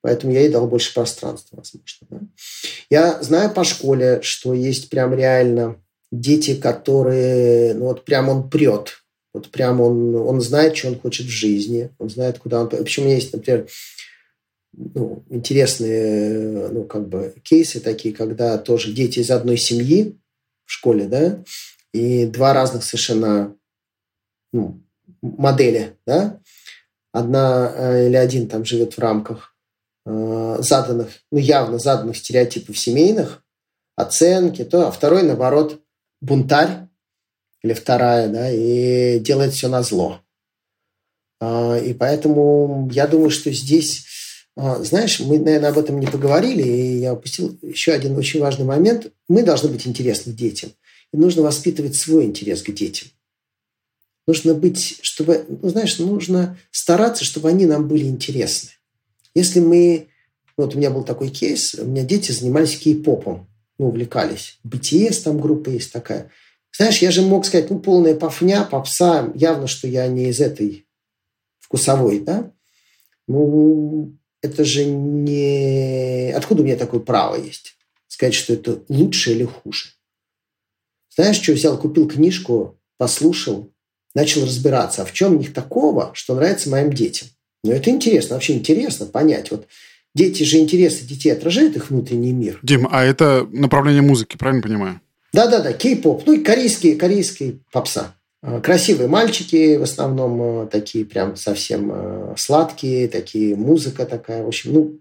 [SPEAKER 3] поэтому я ей дал больше пространства, возможно. Да? Я знаю по школе, что есть прям реально дети, которые, ну вот прям он прет, вот прям он, он знает, что он хочет в жизни, он знает, куда он... Почему есть, например, ну, интересные, ну, как бы, кейсы такие, когда тоже дети из одной семьи в школе, да, и два разных совершенно ну, модели, да, одна э, или один там живет в рамках э, заданных, ну, явно заданных стереотипов семейных, оценки, то, а второй, наоборот, бунтарь или вторая, да, и делает все на зло. А, и поэтому я думаю, что здесь, а, знаешь, мы, наверное, об этом не поговорили, и я упустил еще один очень важный момент. Мы должны быть интересны детям. И нужно воспитывать свой интерес к детям. Нужно быть, чтобы, ну, знаешь, нужно стараться, чтобы они нам были интересны. Если мы, вот у меня был такой кейс, у меня дети занимались кей-попом ну, увлекались. BTS там группа есть такая. Знаешь, я же мог сказать, ну, полная пофня, попса, явно, что я не из этой вкусовой, да? Ну, это же не... Откуда у меня такое право есть? Сказать, что это лучше или хуже. Знаешь, что взял? Купил книжку, послушал, начал разбираться, а в чем у них такого, что нравится моим детям. Ну, это интересно, вообще интересно понять. Вот дети же интересы детей отражают их внутренний мир.
[SPEAKER 2] Дим, а это направление музыки, правильно понимаю?
[SPEAKER 3] Да-да-да, кей-поп, ну и корейские, корейские попса. А, красивые мальчики, в основном э, такие прям совсем э, сладкие, такие музыка такая. В общем, ну,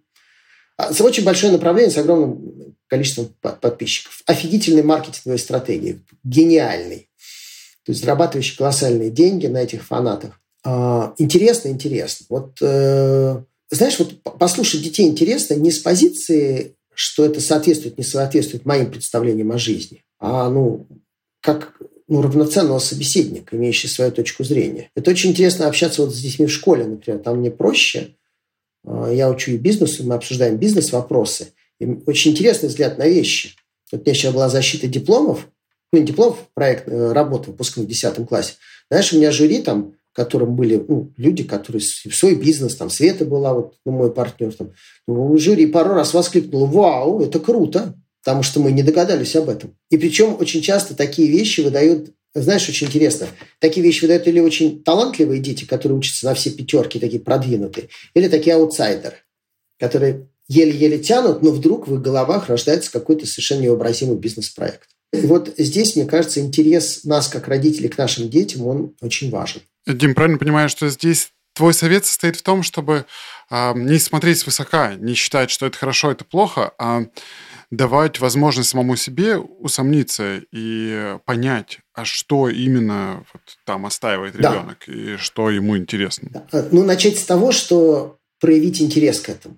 [SPEAKER 3] а, очень большое направление с огромным количеством подписчиков. Офигительной маркетинговой стратегии. Гениальный. То есть зарабатывающий колоссальные деньги на этих фанатах. А, интересно, интересно. Вот, э, знаешь, вот послушать детей интересно не с позиции, что это соответствует, не соответствует моим представлениям о жизни, а, ну, как ну, равноценного собеседника, имеющего свою точку зрения. Это очень интересно общаться вот с детьми в школе, например. Там мне проще. А, я учу и бизнесу, мы обсуждаем бизнес-вопросы. И очень интересный взгляд на вещи. Вот у меня сейчас была защита дипломов, ну, не дипломов, проект, э, работа выпускных в 10 классе. Знаешь, у меня жюри там в котором были ну, люди, которые свой бизнес, там Света была, вот ну, мой партнер, там, ну, жюри пару раз воскликнуло, вау, это круто, потому что мы не догадались об этом. И причем очень часто такие вещи выдают, знаешь, очень интересно, такие вещи выдают или очень талантливые дети, которые учатся на все пятерки, такие продвинутые, или такие аутсайдеры, которые еле-еле тянут, но вдруг в их головах рождается какой-то совершенно невообразимый бизнес-проект. И вот здесь, мне кажется, интерес нас, как родителей, к нашим детям, он очень важен.
[SPEAKER 2] Дим, правильно понимаю, что здесь твой совет состоит в том, чтобы э, не смотреть свысока, не считать, что это хорошо, это плохо, а давать возможность самому себе усомниться и понять, а что именно вот там остаивает ребенок да. и что ему интересно. Да.
[SPEAKER 3] А, ну, начать с того, что проявить интерес к этому.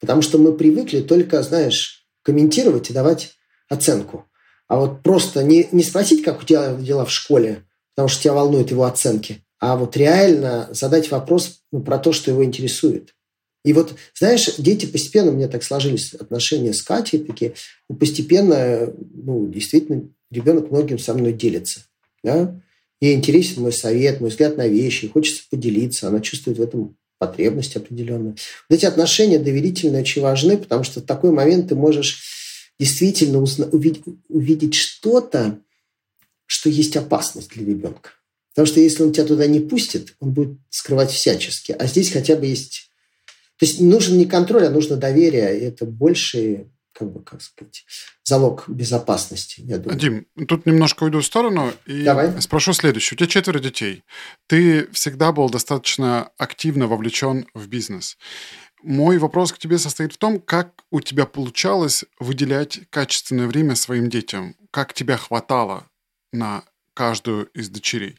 [SPEAKER 3] Потому что мы привыкли только, знаешь, комментировать и давать оценку. А вот просто не, не спросить, как у тебя дела в школе, потому что тебя волнуют его оценки, а вот реально задать вопрос ну, про то, что его интересует. И вот, знаешь, дети постепенно, у меня так сложились отношения с Катей, такие, ну, постепенно, ну, действительно, ребенок многим со мной делится. Да? Ей интересен мой совет, мой взгляд на вещи, хочется поделиться, она чувствует в этом потребность определенную. Вот эти отношения доверительные очень важны, потому что в такой момент ты можешь действительно узна- увидеть, увидеть что-то, что есть опасность для ребенка. Потому что если он тебя туда не пустит, он будет скрывать всячески. А здесь хотя бы есть... То есть нужен не контроль, а нужно доверие. И это больше, как бы, как сказать, залог безопасности, я думаю.
[SPEAKER 2] Дим, тут немножко уйду в сторону и Давай. спрошу следующее. У тебя четверо детей. Ты всегда был достаточно активно вовлечен в бизнес. Мой вопрос к тебе состоит в том, как у тебя получалось выделять качественное время своим детям? Как тебя хватало на каждую из дочерей?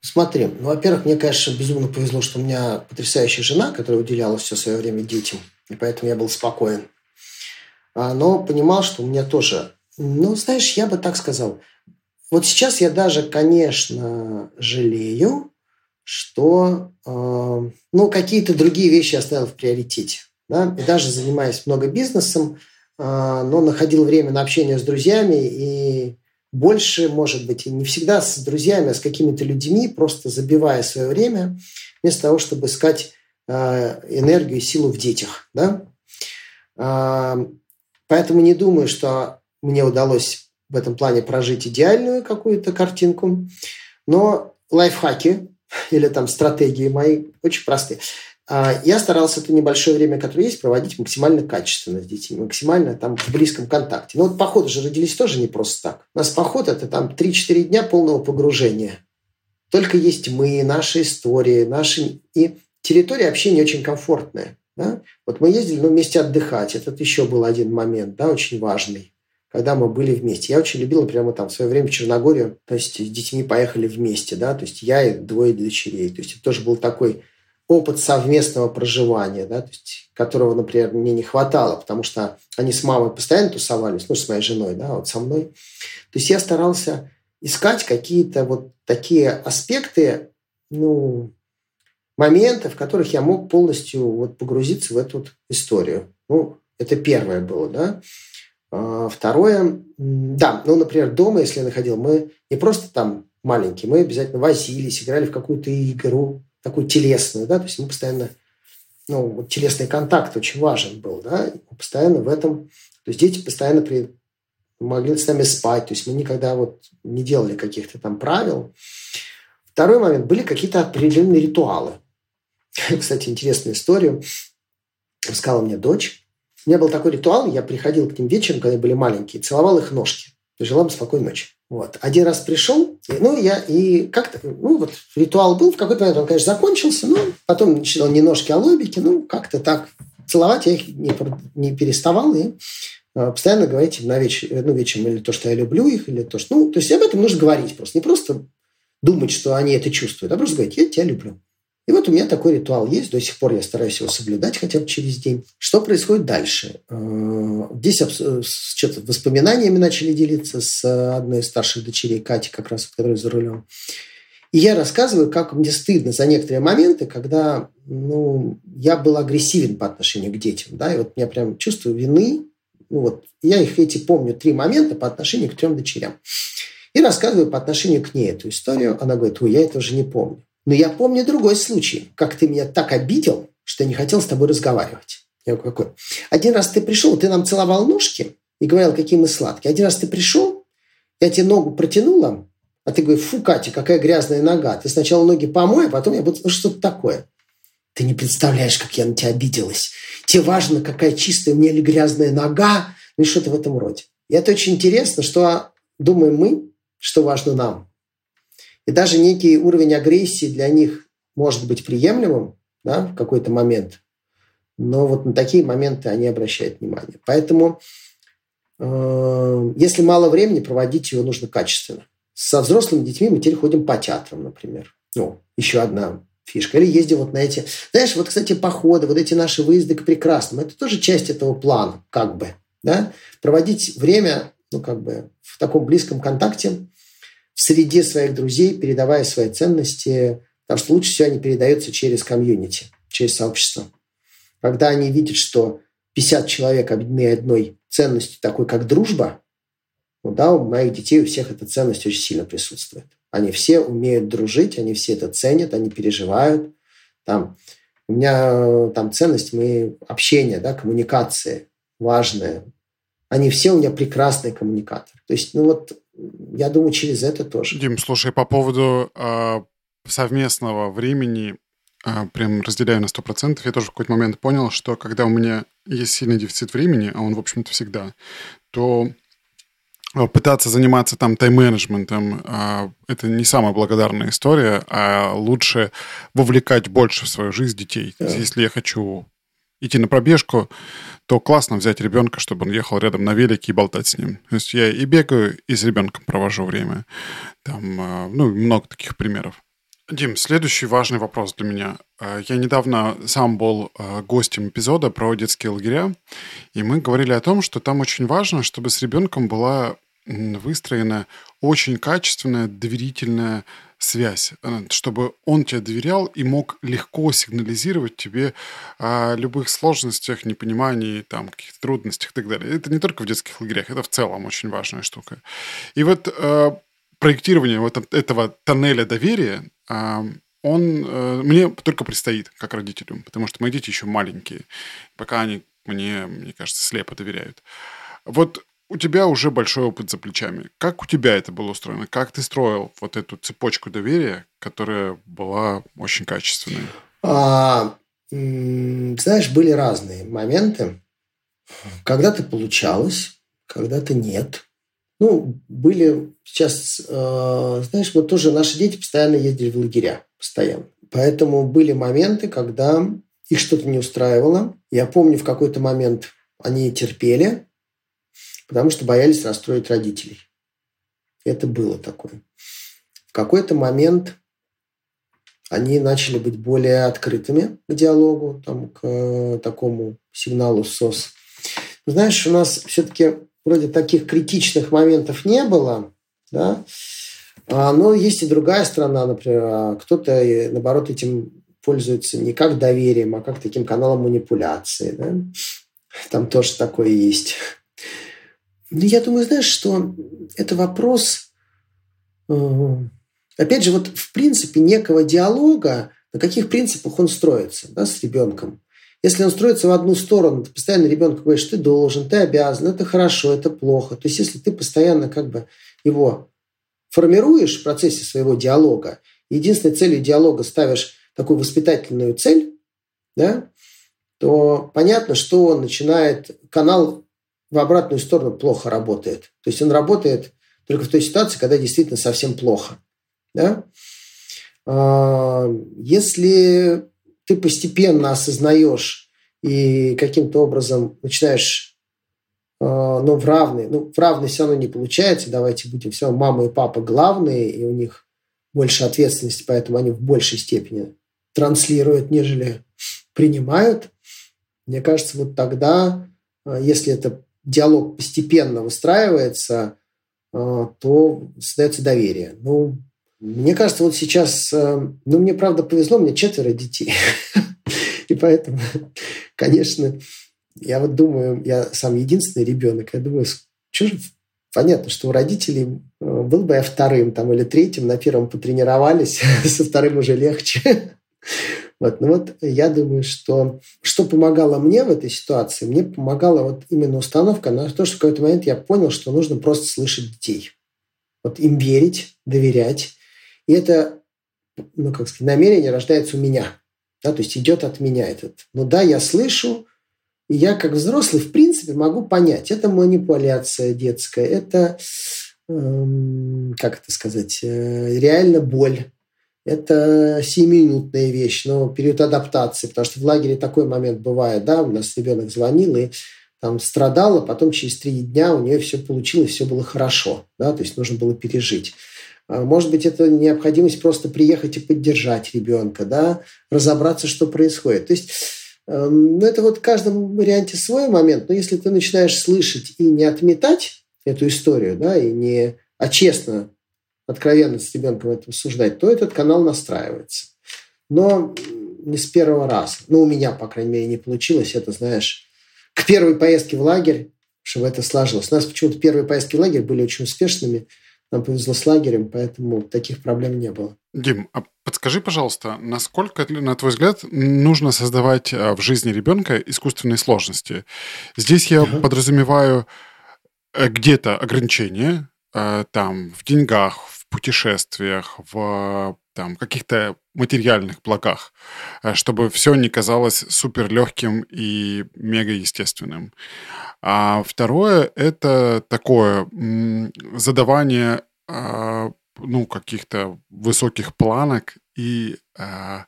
[SPEAKER 3] Смотри, ну, во-первых, мне, конечно, безумно повезло, что у меня потрясающая жена, которая уделяла все свое время детям, и поэтому я был спокоен. А, но понимал, что у меня тоже... Ну, знаешь, я бы так сказал. Вот сейчас я даже, конечно, жалею, что э, ну, какие-то другие вещи оставил в приоритете. Да? И даже занимаясь много бизнесом, э, но находил время на общение с друзьями и больше, может быть, и не всегда с друзьями, а с какими-то людьми, просто забивая свое время, вместо того, чтобы искать э, энергию и силу в детях. Да? Э, поэтому не думаю, что мне удалось в этом плане прожить идеальную какую-то картинку, но лайфхаки [LAUGHS] или там стратегии мои очень простые. А, я старался это небольшое время, которое есть, проводить максимально качественно с детьми, максимально там в близком контакте. Но вот походы же родились тоже не просто так. У нас поход – это там 3-4 дня полного погружения. Только есть мы, наши истории, наши... И территория общения очень комфортная. Да? Вот мы ездили ну, вместе отдыхать. Этот еще был один момент, да, очень важный когда мы были вместе. Я очень любил, прямо там в свое время в Черногорию, то есть с детьми поехали вместе, да, то есть я и двое дочерей. То есть это тоже был такой опыт совместного проживания, да, то есть, которого, например, мне не хватало, потому что они с мамой постоянно тусовались, ну, с моей женой, да, вот со мной. То есть я старался искать какие-то вот такие аспекты, ну, моменты, в которых я мог полностью вот погрузиться в эту вот историю. Ну, это первое было, да. А, второе, да, ну, например, дома, если я находил, мы не просто там маленькие, мы обязательно возились, играли в какую-то игру, такую телесную, да, то есть мы постоянно, ну, вот телесный контакт очень важен был, да, постоянно в этом, то есть дети постоянно при, могли с нами спать, то есть мы никогда вот не делали каких-то там правил. Второй момент, были какие-то определенные ритуалы. [LAUGHS] Кстати, интересную историю рассказала мне дочь. У меня был такой ритуал, я приходил к ним вечером, когда были маленькие, целовал их ножки. Желал им спокойной ночи. Вот. Один раз пришел, и, ну, я и как-то, ну, вот ритуал был, в какой-то момент он, конечно, закончился, но потом читал не ножки, а лобики, ну, как-то так. Целовать я их не, не переставал, и э, постоянно говорить на вечер, ну, вечером или то, что я люблю их, или то, что... Ну, то есть об этом нужно говорить просто. Не просто думать, что они это чувствуют, а просто говорить, я тебя люблю. И вот у меня такой ритуал есть, до сих пор я стараюсь его соблюдать хотя бы через день. Что происходит дальше? Э, здесь что-то воспоминаниями начали делиться с одной из старших дочерей, Кати, как раз, которая за рулем. И я рассказываю, как мне стыдно за некоторые моменты, когда ну, я был агрессивен по отношению к детям. Да, и вот я прям чувствую вины. Ну, вот, я их эти помню три момента по отношению к трем дочерям. И рассказываю по отношению к ней эту историю. Она говорит, ой, я это уже не помню. Но я помню другой случай, как ты меня так обидел, что я не хотел с тобой разговаривать. Я говорю, какой? Один раз ты пришел, ты нам целовал ножки и говорил, какие мы сладкие. Один раз ты пришел, я тебе ногу протянула, а ты говоришь, фу, Катя, какая грязная нога. Ты сначала ноги помой, а потом я буду, ну что-то такое. Ты не представляешь, как я на тебя обиделась. Тебе важно, какая чистая у меня или грязная нога, ну и что-то в этом роде. И это очень интересно, что думаем мы, что важно нам. И даже некий уровень агрессии для них может быть приемлемым да, в какой-то момент, но вот на такие моменты они обращают внимание. Поэтому, э, если мало времени, проводить его нужно качественно. Со взрослыми детьми мы теперь ходим по театрам, например. Ну, еще одна фишка. Или ездим вот на эти... Знаешь, вот, кстати, походы, вот эти наши выезды к прекрасному, это тоже часть этого плана, как бы. Да? Проводить время, ну, как бы, в таком близком контакте – в среде своих друзей, передавая свои ценности, потому что лучше всего они передаются через комьюнити, через сообщество. Когда они видят, что 50 человек объединены одной ценностью, такой как дружба, ну да, у моих детей у всех эта ценность очень сильно присутствует. Они все умеют дружить, они все это ценят, они переживают. Там, у меня там ценность мы общение, да, коммуникация важная. Они все у меня прекрасные коммуникаторы. То есть, ну вот я думаю, через это тоже.
[SPEAKER 2] Дим, слушай, по поводу э, совместного времени, э, прям разделяю на 100%, я тоже в какой-то момент понял, что когда у меня есть сильный дефицит времени, а он, в общем-то, всегда, то пытаться заниматься там тайм-менеджментом это не самая благодарная история, а лучше вовлекать больше в свою жизнь детей. Да. Если я хочу идти на пробежку, то классно взять ребенка, чтобы он ехал рядом на велике и болтать с ним. То есть я и бегаю, и с ребенком провожу время. Там, а, ну, много таких примеров. Дим, следующий важный вопрос для меня. А, я недавно сам был а, гостем эпизода про детские лагеря, и мы говорили о том, что там очень важно, чтобы с ребенком была выстроена очень качественная, доверительная связь, э, чтобы он тебе доверял и мог легко сигнализировать тебе о любых сложностях, непонимании, там, каких-то трудностях и так далее. Это не только в детских лагерях, это в целом очень важная штука. И вот э, проектирование вот этого тоннеля доверия, э, он э, мне только предстоит, как родителю, потому что мои дети еще маленькие, пока они мне, мне кажется, слепо доверяют. Вот у тебя уже большой опыт за плечами. Как у тебя это было устроено? Как ты строил вот эту цепочку доверия, которая была очень качественной?
[SPEAKER 3] А, знаешь, были разные моменты. Когда-то получалось, когда-то нет. Ну, были сейчас, э, знаешь, вот тоже наши дети постоянно ездили в лагеря, постоянно. Поэтому были моменты, когда их что-то не устраивало. Я помню, в какой-то момент они терпели, потому что боялись расстроить родителей. Это было такое. В какой-то момент они начали быть более открытыми к диалогу, там, к э, такому сигналу СОС. Знаешь, у нас все-таки вроде таких критичных моментов не было, да, а, но есть и другая сторона, например, а кто-то, наоборот, этим пользуется не как доверием, а как таким каналом манипуляции. Да? Там тоже такое есть. Ну, я думаю, знаешь, что это вопрос, э, опять же, вот в принципе некого диалога, на каких принципах он строится да, с ребенком. Если он строится в одну сторону, ты постоянно ребенку говоришь, ты должен, ты обязан, это хорошо, это плохо. То есть если ты постоянно как бы его формируешь в процессе своего диалога, единственной целью диалога ставишь такую воспитательную цель, да, то понятно, что он начинает, канал в обратную сторону плохо работает. То есть он работает только в той ситуации, когда действительно совсем плохо. Да? А, если ты постепенно осознаешь и каким-то образом начинаешь ну, в равной, ну, в равной все равно не получается, давайте будем все, мама и папа главные, и у них больше ответственности, поэтому они в большей степени транслируют, нежели принимают. Мне кажется, вот тогда, а, если это диалог постепенно выстраивается, а, то создается доверие. Ну, мне кажется, вот сейчас, а, ну, мне правда повезло, мне четверо детей. [LAUGHS] И поэтому, конечно, я вот думаю, я сам единственный ребенок, я думаю, что же Понятно, что у родителей был бы я вторым там, или третьим, на первом потренировались, [LAUGHS] со вторым уже легче. Вот. Ну вот я думаю, что что помогало мне в этой ситуации, мне помогала вот именно установка на то, что в какой-то момент я понял, что нужно просто слышать детей. Вот им верить, доверять. И это, ну, как сказать, намерение рождается у меня. Да, то есть идет от меня этот. Ну да, я слышу, и я как взрослый, в принципе, могу понять. Это манипуляция детская, это, эм, как это сказать, э, реально боль это семиминутная вещь, но период адаптации, потому что в лагере такой момент бывает, да, у нас ребенок звонил и там страдала, потом через три дня у нее все получилось, все было хорошо, да, то есть нужно было пережить. А, может быть, это необходимость просто приехать и поддержать ребенка, да, разобраться, что происходит. То есть, эм, ну, это вот в каждом варианте свой момент, но если ты начинаешь слышать и не отметать эту историю, да, и не, а честно откровенно с ребенком это обсуждать, то этот канал настраивается. Но не с первого раза. Ну, у меня, по крайней мере, не получилось. Это, знаешь, к первой поездке в лагерь, чтобы это сложилось. У нас почему-то первые поездки в лагерь были очень успешными. Нам повезло с лагерем, поэтому таких проблем не было.
[SPEAKER 2] Дим, а подскажи, пожалуйста, насколько, на твой взгляд, нужно создавать а, в жизни ребенка искусственные сложности? Здесь я uh-huh. подразумеваю э, где-то ограничения, э, там, в деньгах, путешествиях, в там, каких-то материальных благах, э, чтобы все не казалось супер легким и мега естественным. А второе это такое задавание а, ну, каких-то высоких планок и э,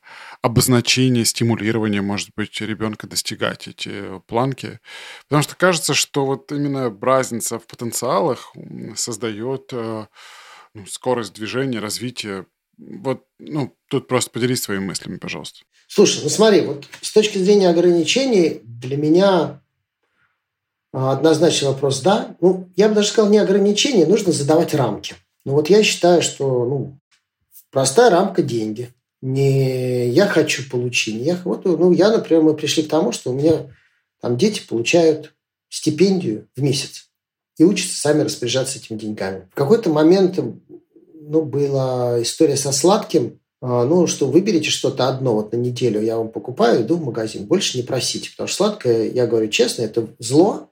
[SPEAKER 2] обозначение, стимулирование, может быть, ребенка достигать эти планки. Потому что кажется, что вот именно разница в потенциалах создает э, ну, скорость движения, развития. Вот, ну, тут просто поделись своими мыслями, пожалуйста.
[SPEAKER 3] Слушай, ну смотри, вот с точки зрения ограничений для меня а, однозначный вопрос «да». Ну, я бы даже сказал, не ограничения, нужно задавать рамки. Ну, вот я считаю, что ну, простая рамка – деньги. Не я хочу получить. Не я, вот, ну, я, например, мы пришли к тому, что у меня там дети получают стипендию в месяц и учатся сами распоряжаться этими деньгами. В какой-то момент ну, была история со сладким, а, ну, что выберите что-то одно вот на неделю, я вам покупаю, иду в магазин. Больше не просите, потому что сладкое, я говорю честно, это зло.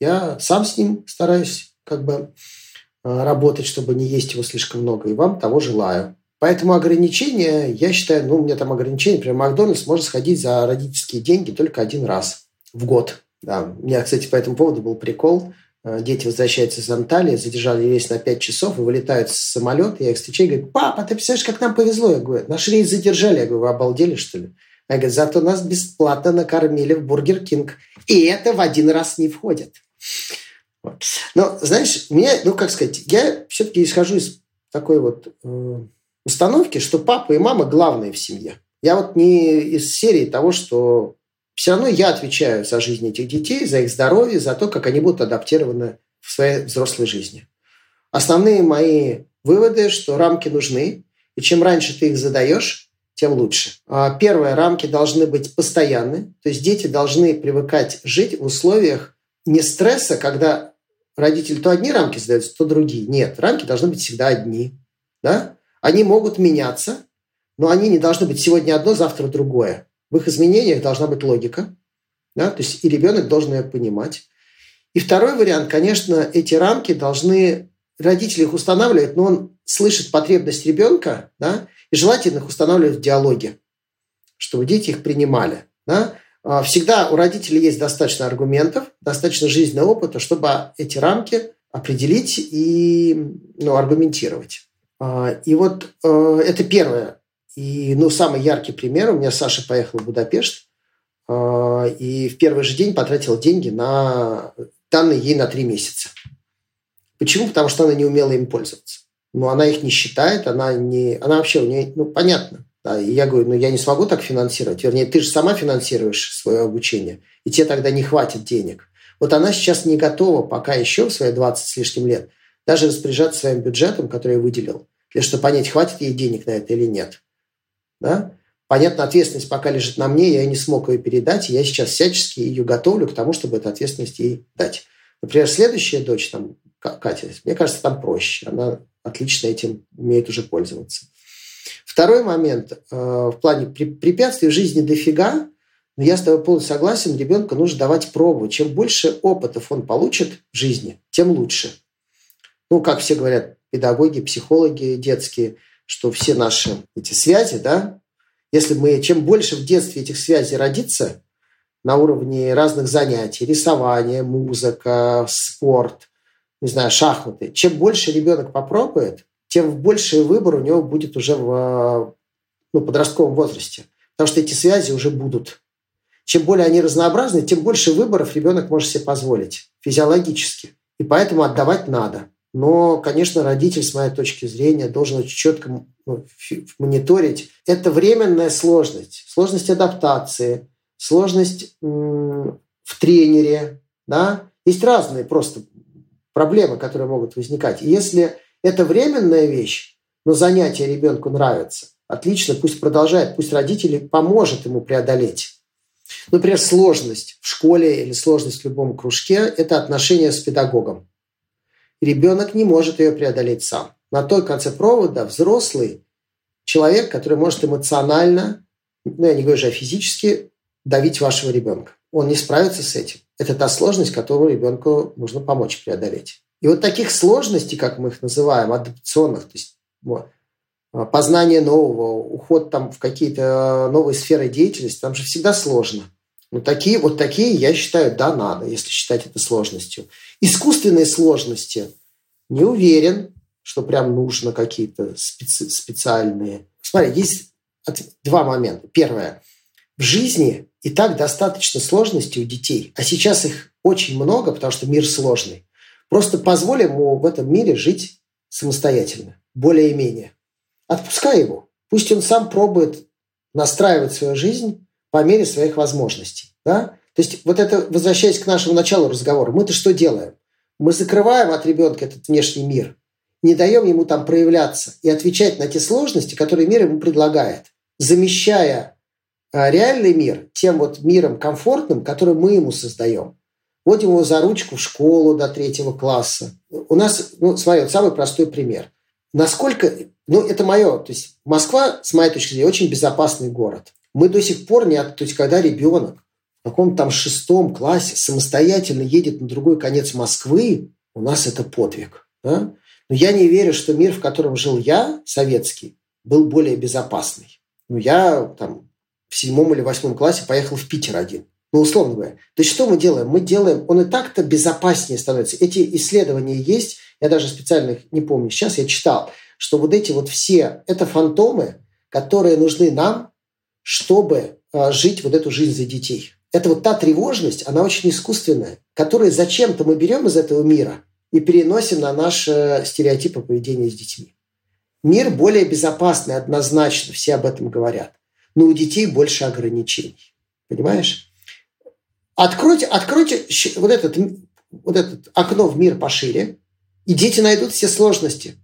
[SPEAKER 3] Я сам с ним стараюсь как бы а, работать, чтобы не есть его слишком много, и вам того желаю. Поэтому ограничения, я считаю, ну, у меня там ограничения, например, Макдональдс может сходить за родительские деньги только один раз в год. Да. У меня, кстати, по этому поводу был прикол. Э, дети возвращаются из Анталии, задержали рейс на 5 часов и вылетают с самолета. Я их встречаю и говорю, папа, ты представляешь, как нам повезло? Я говорю, наш рейс задержали. Я говорю, вы обалдели, что ли? Я говорю, зато нас бесплатно накормили в Бургер Кинг. И это в один раз не входит. Вот. Но, знаешь, меня, ну, как сказать, я все-таки исхожу из такой вот э, установки, что папа и мама главные в семье. Я вот не из серии того, что все равно я отвечаю за жизнь этих детей, за их здоровье, за то, как они будут адаптированы в своей взрослой жизни. Основные мои выводы, что рамки нужны, и чем раньше ты их задаешь, тем лучше. А первое, рамки должны быть постоянны, то есть дети должны привыкать жить в условиях не стресса, когда родители то одни рамки задаются, то другие. Нет, рамки должны быть всегда одни. Да? Они могут меняться, но они не должны быть сегодня одно, завтра другое. В их изменениях должна быть логика. Да? То есть и ребенок должен ее понимать. И второй вариант, конечно, эти рамки должны, родители их устанавливают, но он слышит потребность ребенка, да, и желательно их устанавливать в диалоге, чтобы дети их принимали. Да? А, всегда у родителей есть достаточно аргументов, достаточно жизненного опыта, чтобы эти рамки определить и ну, аргументировать. А, и вот э, это первое. И ну, самый яркий пример. У меня Саша поехал в Будапешт, а, и в первый же день потратил деньги на данные ей на три месяца. Почему? Потому что она не умела им пользоваться. Но она их не считает, она не, она вообще у нее, ну понятно, да, и я говорю, ну я не смогу так финансировать. Вернее, ты же сама финансируешь свое обучение, и тебе тогда не хватит денег. Вот она сейчас не готова пока еще в свои 20 с лишним лет даже распоряжаться своим бюджетом, который я выделил, для чтобы понять, хватит ей денег на это или нет. Да? Понятно, ответственность пока лежит на мне, я не смог ее передать, я сейчас всячески ее готовлю к тому, чтобы эту ответственность ей дать. Например, следующая дочь, там, Катя, мне кажется, там проще. Она отлично этим умеет уже пользоваться. Второй момент. Э, в плане препятствий в жизни дофига, но я с тобой полностью согласен, ребенку нужно давать пробу. Чем больше опытов он получит в жизни, тем лучше. Ну, как все говорят, педагоги, психологи детские, что все наши эти связи, да, если мы, чем больше в детстве этих связей родится на уровне разных занятий, рисование, музыка, спорт, не знаю, шахматы, чем больше ребенок попробует, тем больше выбор у него будет уже в ну, подростковом возрасте. Потому что эти связи уже будут. Чем более они разнообразны, тем больше выборов ребенок может себе позволить физиологически. И поэтому отдавать надо. Но, конечно, родитель, с моей точки зрения, должен четко ну, мониторить. Это временная сложность. Сложность адаптации, сложность в тренере. Да? Есть разные просто проблемы, которые могут возникать. И если это временная вещь, но занятие ребенку нравится, отлично, пусть продолжает, пусть родители поможет ему преодолеть. Например, сложность в школе или сложность в любом кружке – это отношение с педагогом ребенок не может ее преодолеть сам. На той конце провода взрослый человек, который может эмоционально, ну я не говорю же, а физически давить вашего ребенка. Он не справится с этим. Это та сложность, которую ребенку нужно помочь преодолеть. И вот таких сложностей, как мы их называем, адаптационных, то есть а, познание нового, уход там в какие-то новые сферы деятельности, там же всегда сложно. Ну, такие, вот такие, я считаю, да, надо, если считать это сложностью. Искусственные сложности не уверен, что прям нужно какие-то специ- специальные. Смотри, есть два момента. Первое. В жизни и так достаточно сложностей у детей, а сейчас их очень много, потому что мир сложный. Просто позволим ему в этом мире жить самостоятельно, более-менее. Отпускай его. Пусть он сам пробует настраивать свою жизнь по мере своих возможностей. Да? То есть вот это, возвращаясь к нашему началу разговора, мы-то что делаем? Мы закрываем от ребенка этот внешний мир, не даем ему там проявляться и отвечать на те сложности, которые мир ему предлагает, замещая а, реальный мир тем вот миром комфортным, который мы ему создаем. Водим его за ручку в школу до третьего класса. У нас, ну, смотри, вот самый простой пример. Насколько, ну, это мое, то есть Москва, с моей точки зрения, очень безопасный город. Мы до сих пор не... То есть, когда ребенок в каком-то там шестом классе самостоятельно едет на другой конец Москвы, у нас это подвиг. Да? Но я не верю, что мир, в котором жил я, советский, был более безопасный. Ну, я там в седьмом или восьмом классе поехал в Питер один. Ну, условно говоря. То есть, что мы делаем? Мы делаем... Он и так-то безопаснее становится. Эти исследования есть. Я даже специально их не помню. Сейчас я читал, что вот эти вот все... Это фантомы, которые нужны нам чтобы а, жить вот эту жизнь за детей. Это вот та тревожность, она очень искусственная, которую зачем-то мы берем из этого мира и переносим на наши стереотипы поведения с детьми. Мир более безопасный, однозначно, все об этом говорят. Но у детей больше ограничений. Понимаешь? Откройте, откройте вот этот, вот этот окно в мир пошире, и дети найдут все сложности.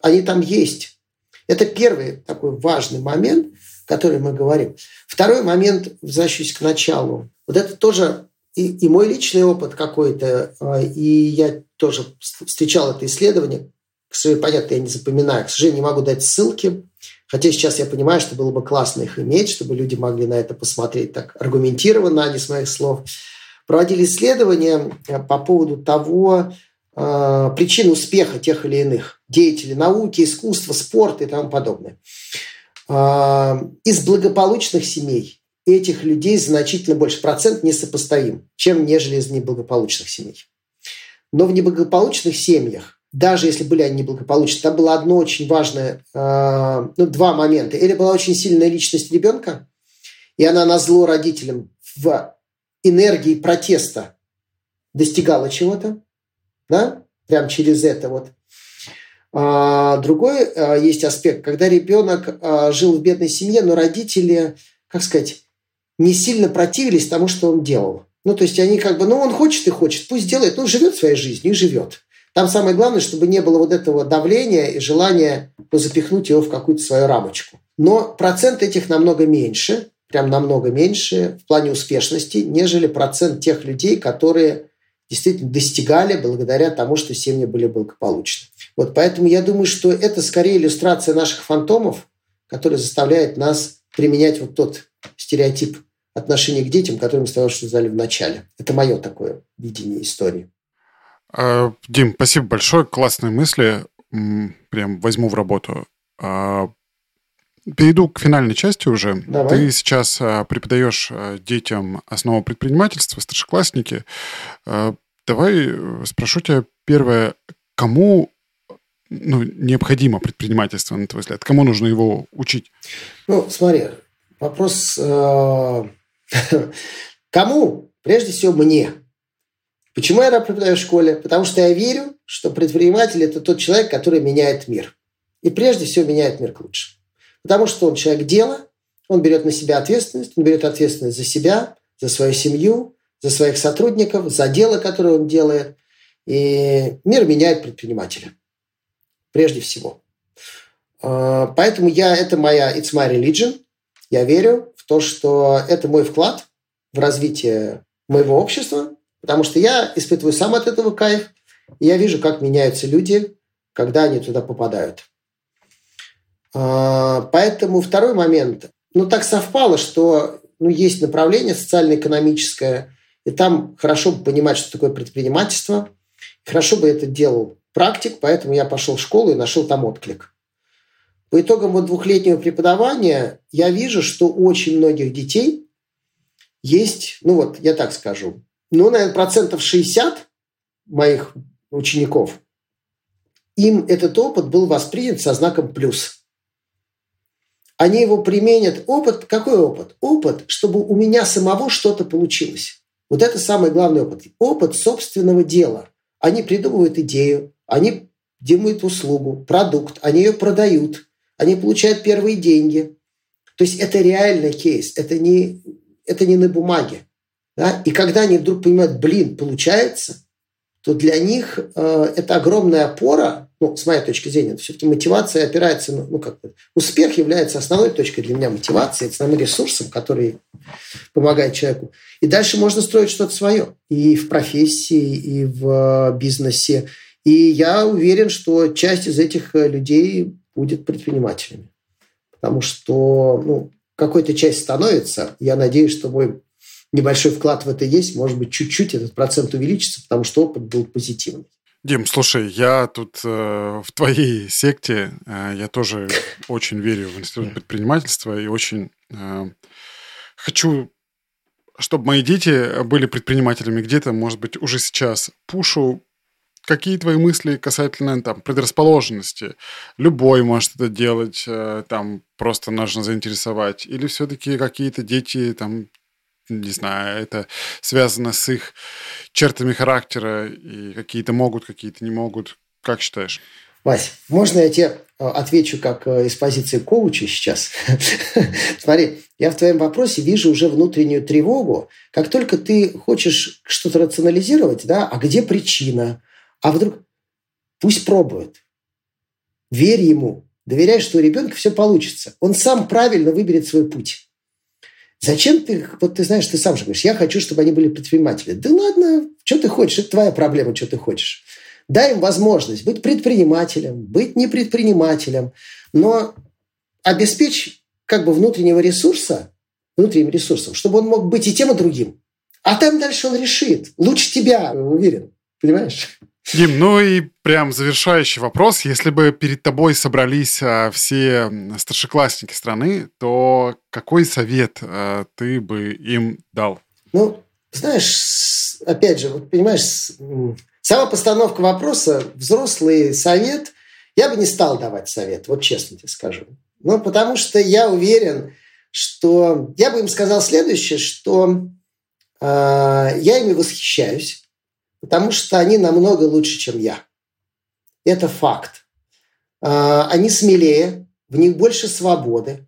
[SPEAKER 3] Они там есть. Это первый такой важный момент – который мы говорим. Второй момент, возвращаюсь к началу. Вот это тоже и, и мой личный опыт какой-то, а, и я тоже встречал это исследование, к сожалению, понятно, я не запоминаю, к сожалению, не могу дать ссылки, хотя сейчас я понимаю, что было бы классно их иметь, чтобы люди могли на это посмотреть так аргументированно, а не с моих слов. Проводили исследования э, по поводу того, э, причин успеха тех или иных деятелей науки, искусства, спорта и тому подобное. Э, из благополучных семей этих людей значительно больше процент несопоставим, чем нежели из неблагополучных семей. Но в неблагополучных семьях, даже если были они неблагополучны, там было одно очень важное, э, ну, два момента. Или была очень сильная личность ребенка, и она на зло родителям в энергии протеста достигала чего-то, да, прям через это вот. А, другой а, есть аспект, когда ребенок а, жил в бедной семье, но родители, как сказать, не сильно противились тому, что он делал. Ну, то есть они как бы, ну, он хочет и хочет, пусть делает, ну, живет своей жизнью и живет. Там самое главное, чтобы не было вот этого давления и желания запихнуть его в какую-то свою рамочку. Но процент этих намного меньше, прям намного меньше в плане успешности, нежели процент тех людей, которые действительно достигали благодаря тому, что семьи были благополучны. Вот поэтому я думаю, что это скорее иллюстрация наших фантомов, которая заставляет нас применять вот тот стереотип отношения к детям, который мы с тобой сказали в начале. Это мое такое видение истории.
[SPEAKER 2] А, Дим, спасибо большое. Классные мысли. Прям возьму в работу. А, перейду к финальной части уже. Давай. Ты сейчас а, преподаешь детям основу предпринимательства, старшеклассники. Давай э, спрошу тебя первое, кому ну, необходимо предпринимательство, на твой взгляд? Кому нужно его учить?
[SPEAKER 3] Ну, смотри, вопрос э, [LAUGHS] Кому? Прежде всего мне. Почему я преподаю в школе? Потому что я верю, что предприниматель – это тот человек, который меняет мир. И прежде всего меняет мир к лучшему. Потому что он человек дела, он берет на себя ответственность, он берет ответственность за себя, за свою семью, за своих сотрудников, за дело, которое он делает. И мир меняет предпринимателя. Прежде всего. А, поэтому я, это моя, it's my religion. Я верю то, что это мой вклад в развитие моего общества, потому что я испытываю сам от этого кайф, и я вижу, как меняются люди, когда они туда попадают. А, поэтому второй момент. Ну, так совпало, что ну, есть направление социально-экономическое, и там хорошо бы понимать, что такое предпринимательство. Хорошо бы это делал практик, поэтому я пошел в школу и нашел там отклик. По итогам вот двухлетнего преподавания я вижу, что у очень многих детей есть, ну вот, я так скажу, ну, наверное, процентов 60 моих учеников, им этот опыт был воспринят со знаком плюс. Они его применят. Опыт, какой опыт? Опыт, чтобы у меня самого что-то получилось. Вот это самый главный опыт. Опыт собственного дела. Они придумывают идею, они делают услугу, продукт, они ее продают – они получают первые деньги. То есть это реальный кейс, это не, это не на бумаге. Да? И когда они вдруг понимают, блин, получается, то для них э, это огромная опора, ну, с моей точки зрения, все-таки мотивация опирается, ну, ну как бы, успех является основной точкой для меня мотивации, основным ресурсом, который помогает человеку. И дальше можно строить что-то свое и в профессии, и в бизнесе. И я уверен, что часть из этих людей будет предпринимателями. Потому что ну, какой-то часть становится. Я надеюсь, что мой небольшой вклад в это есть. Может быть, чуть-чуть этот процент увеличится, потому что опыт был позитивный.
[SPEAKER 2] Дим, слушай, я тут э, в твоей секте, э, я тоже [LAUGHS] очень верю в институт предпринимательства и очень э, хочу, чтобы мои дети были предпринимателями где-то, может быть, уже сейчас пушу какие твои мысли касательно там, предрасположенности? Любой может это делать, э, там просто нужно заинтересовать. Или все-таки какие-то дети, там, не знаю, это связано с их чертами характера, и какие-то могут, какие-то не могут. Как считаешь?
[SPEAKER 3] Вась, можно я тебе э, отвечу как э, из позиции коуча сейчас? [LAUGHS] Смотри, я в твоем вопросе вижу уже внутреннюю тревогу. Как только ты хочешь что-то рационализировать, да, а где причина? А вдруг пусть пробует. Верь ему. Доверяй, что у ребенка все получится. Он сам правильно выберет свой путь. Зачем ты, вот ты знаешь, ты сам же говоришь, я хочу, чтобы они были предприниматели. Да ладно, что ты хочешь, это твоя проблема, что ты хочешь. Дай им возможность быть предпринимателем, быть не предпринимателем, но обеспечь как бы внутреннего ресурса, внутренним ресурсом, чтобы он мог быть и тем, и другим. А там дальше он решит. Лучше тебя, уверен. Понимаешь?
[SPEAKER 2] Дим, ну и прям завершающий вопрос. Если бы перед тобой собрались а, все старшеклассники страны, то какой совет а, ты бы им дал?
[SPEAKER 3] Ну, знаешь, опять же, вот понимаешь, сама постановка вопроса, взрослый совет, я бы не стал давать совет, вот честно тебе скажу. Ну, потому что я уверен, что я бы им сказал следующее, что э, я ими восхищаюсь, потому что они намного лучше, чем я. Это факт. Э, они смелее, в них больше свободы,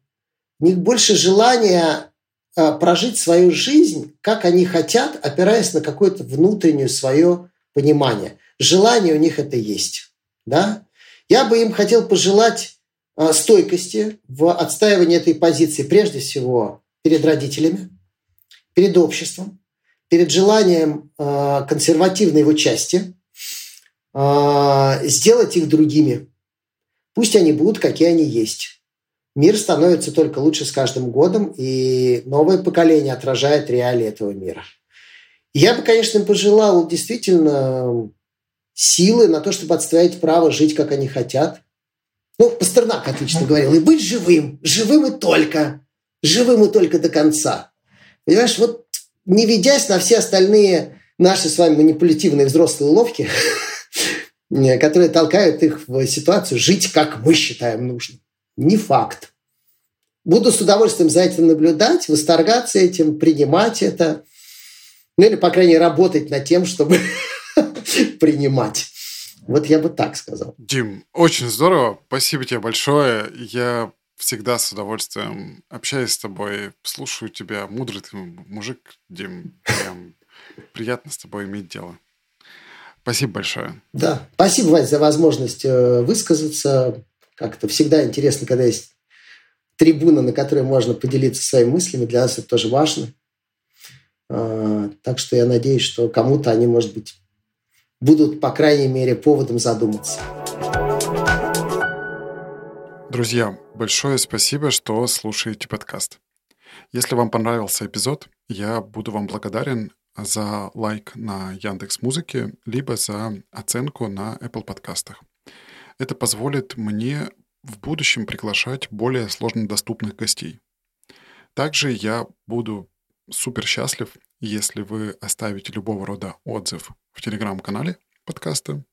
[SPEAKER 3] в них больше желания э, прожить свою жизнь, как они хотят, опираясь на какое-то внутреннее свое понимание. Желание у них это есть. Да? Я бы им хотел пожелать Э, стойкости в отстаивании этой позиции прежде всего перед родителями, перед обществом, перед желанием э, консервативной его части, э, сделать их другими. Пусть они будут, какие они есть. Мир становится только лучше с каждым годом, и новое поколение отражает реалии этого мира. Я бы, конечно, пожелал действительно силы на то, чтобы отстоять право жить, как они хотят – ну, Пастернак отлично говорил. И быть живым. Живым и только. Живым и только до конца. Понимаешь, вот не ведясь на все остальные наши с вами манипулятивные взрослые уловки, [LAUGHS] которые толкают их в ситуацию жить, как мы считаем нужным. Не факт. Буду с удовольствием за этим наблюдать, восторгаться этим, принимать это. Ну или, по крайней мере, работать над тем, чтобы [LAUGHS] принимать. Вот я бы так сказал.
[SPEAKER 2] Дим, очень здорово. Спасибо тебе большое. Я всегда с удовольствием общаюсь с тобой, слушаю тебя. Мудрый ты мужик, Дим. Прям приятно с тобой иметь дело. Спасибо большое.
[SPEAKER 3] Да, спасибо, Вань, за возможность э, высказаться. Как-то всегда интересно, когда есть трибуна, на которой можно поделиться своими мыслями. Для нас это тоже важно. А, так что я надеюсь, что кому-то они, может быть, будут, по крайней мере, поводом задуматься.
[SPEAKER 2] Друзья, большое спасибо, что слушаете подкаст. Если вам понравился эпизод, я буду вам благодарен за лайк на Яндекс Музыке, либо за оценку на Apple подкастах. Это позволит мне в будущем приглашать более сложно доступных гостей. Также я буду супер счастлив, если вы оставите любого рода отзыв в телеграм-канале подкаста,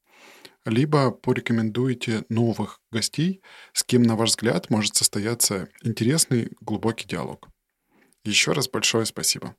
[SPEAKER 2] либо порекомендуете новых гостей, с кем, на ваш взгляд, может состояться интересный глубокий диалог. Еще раз большое спасибо.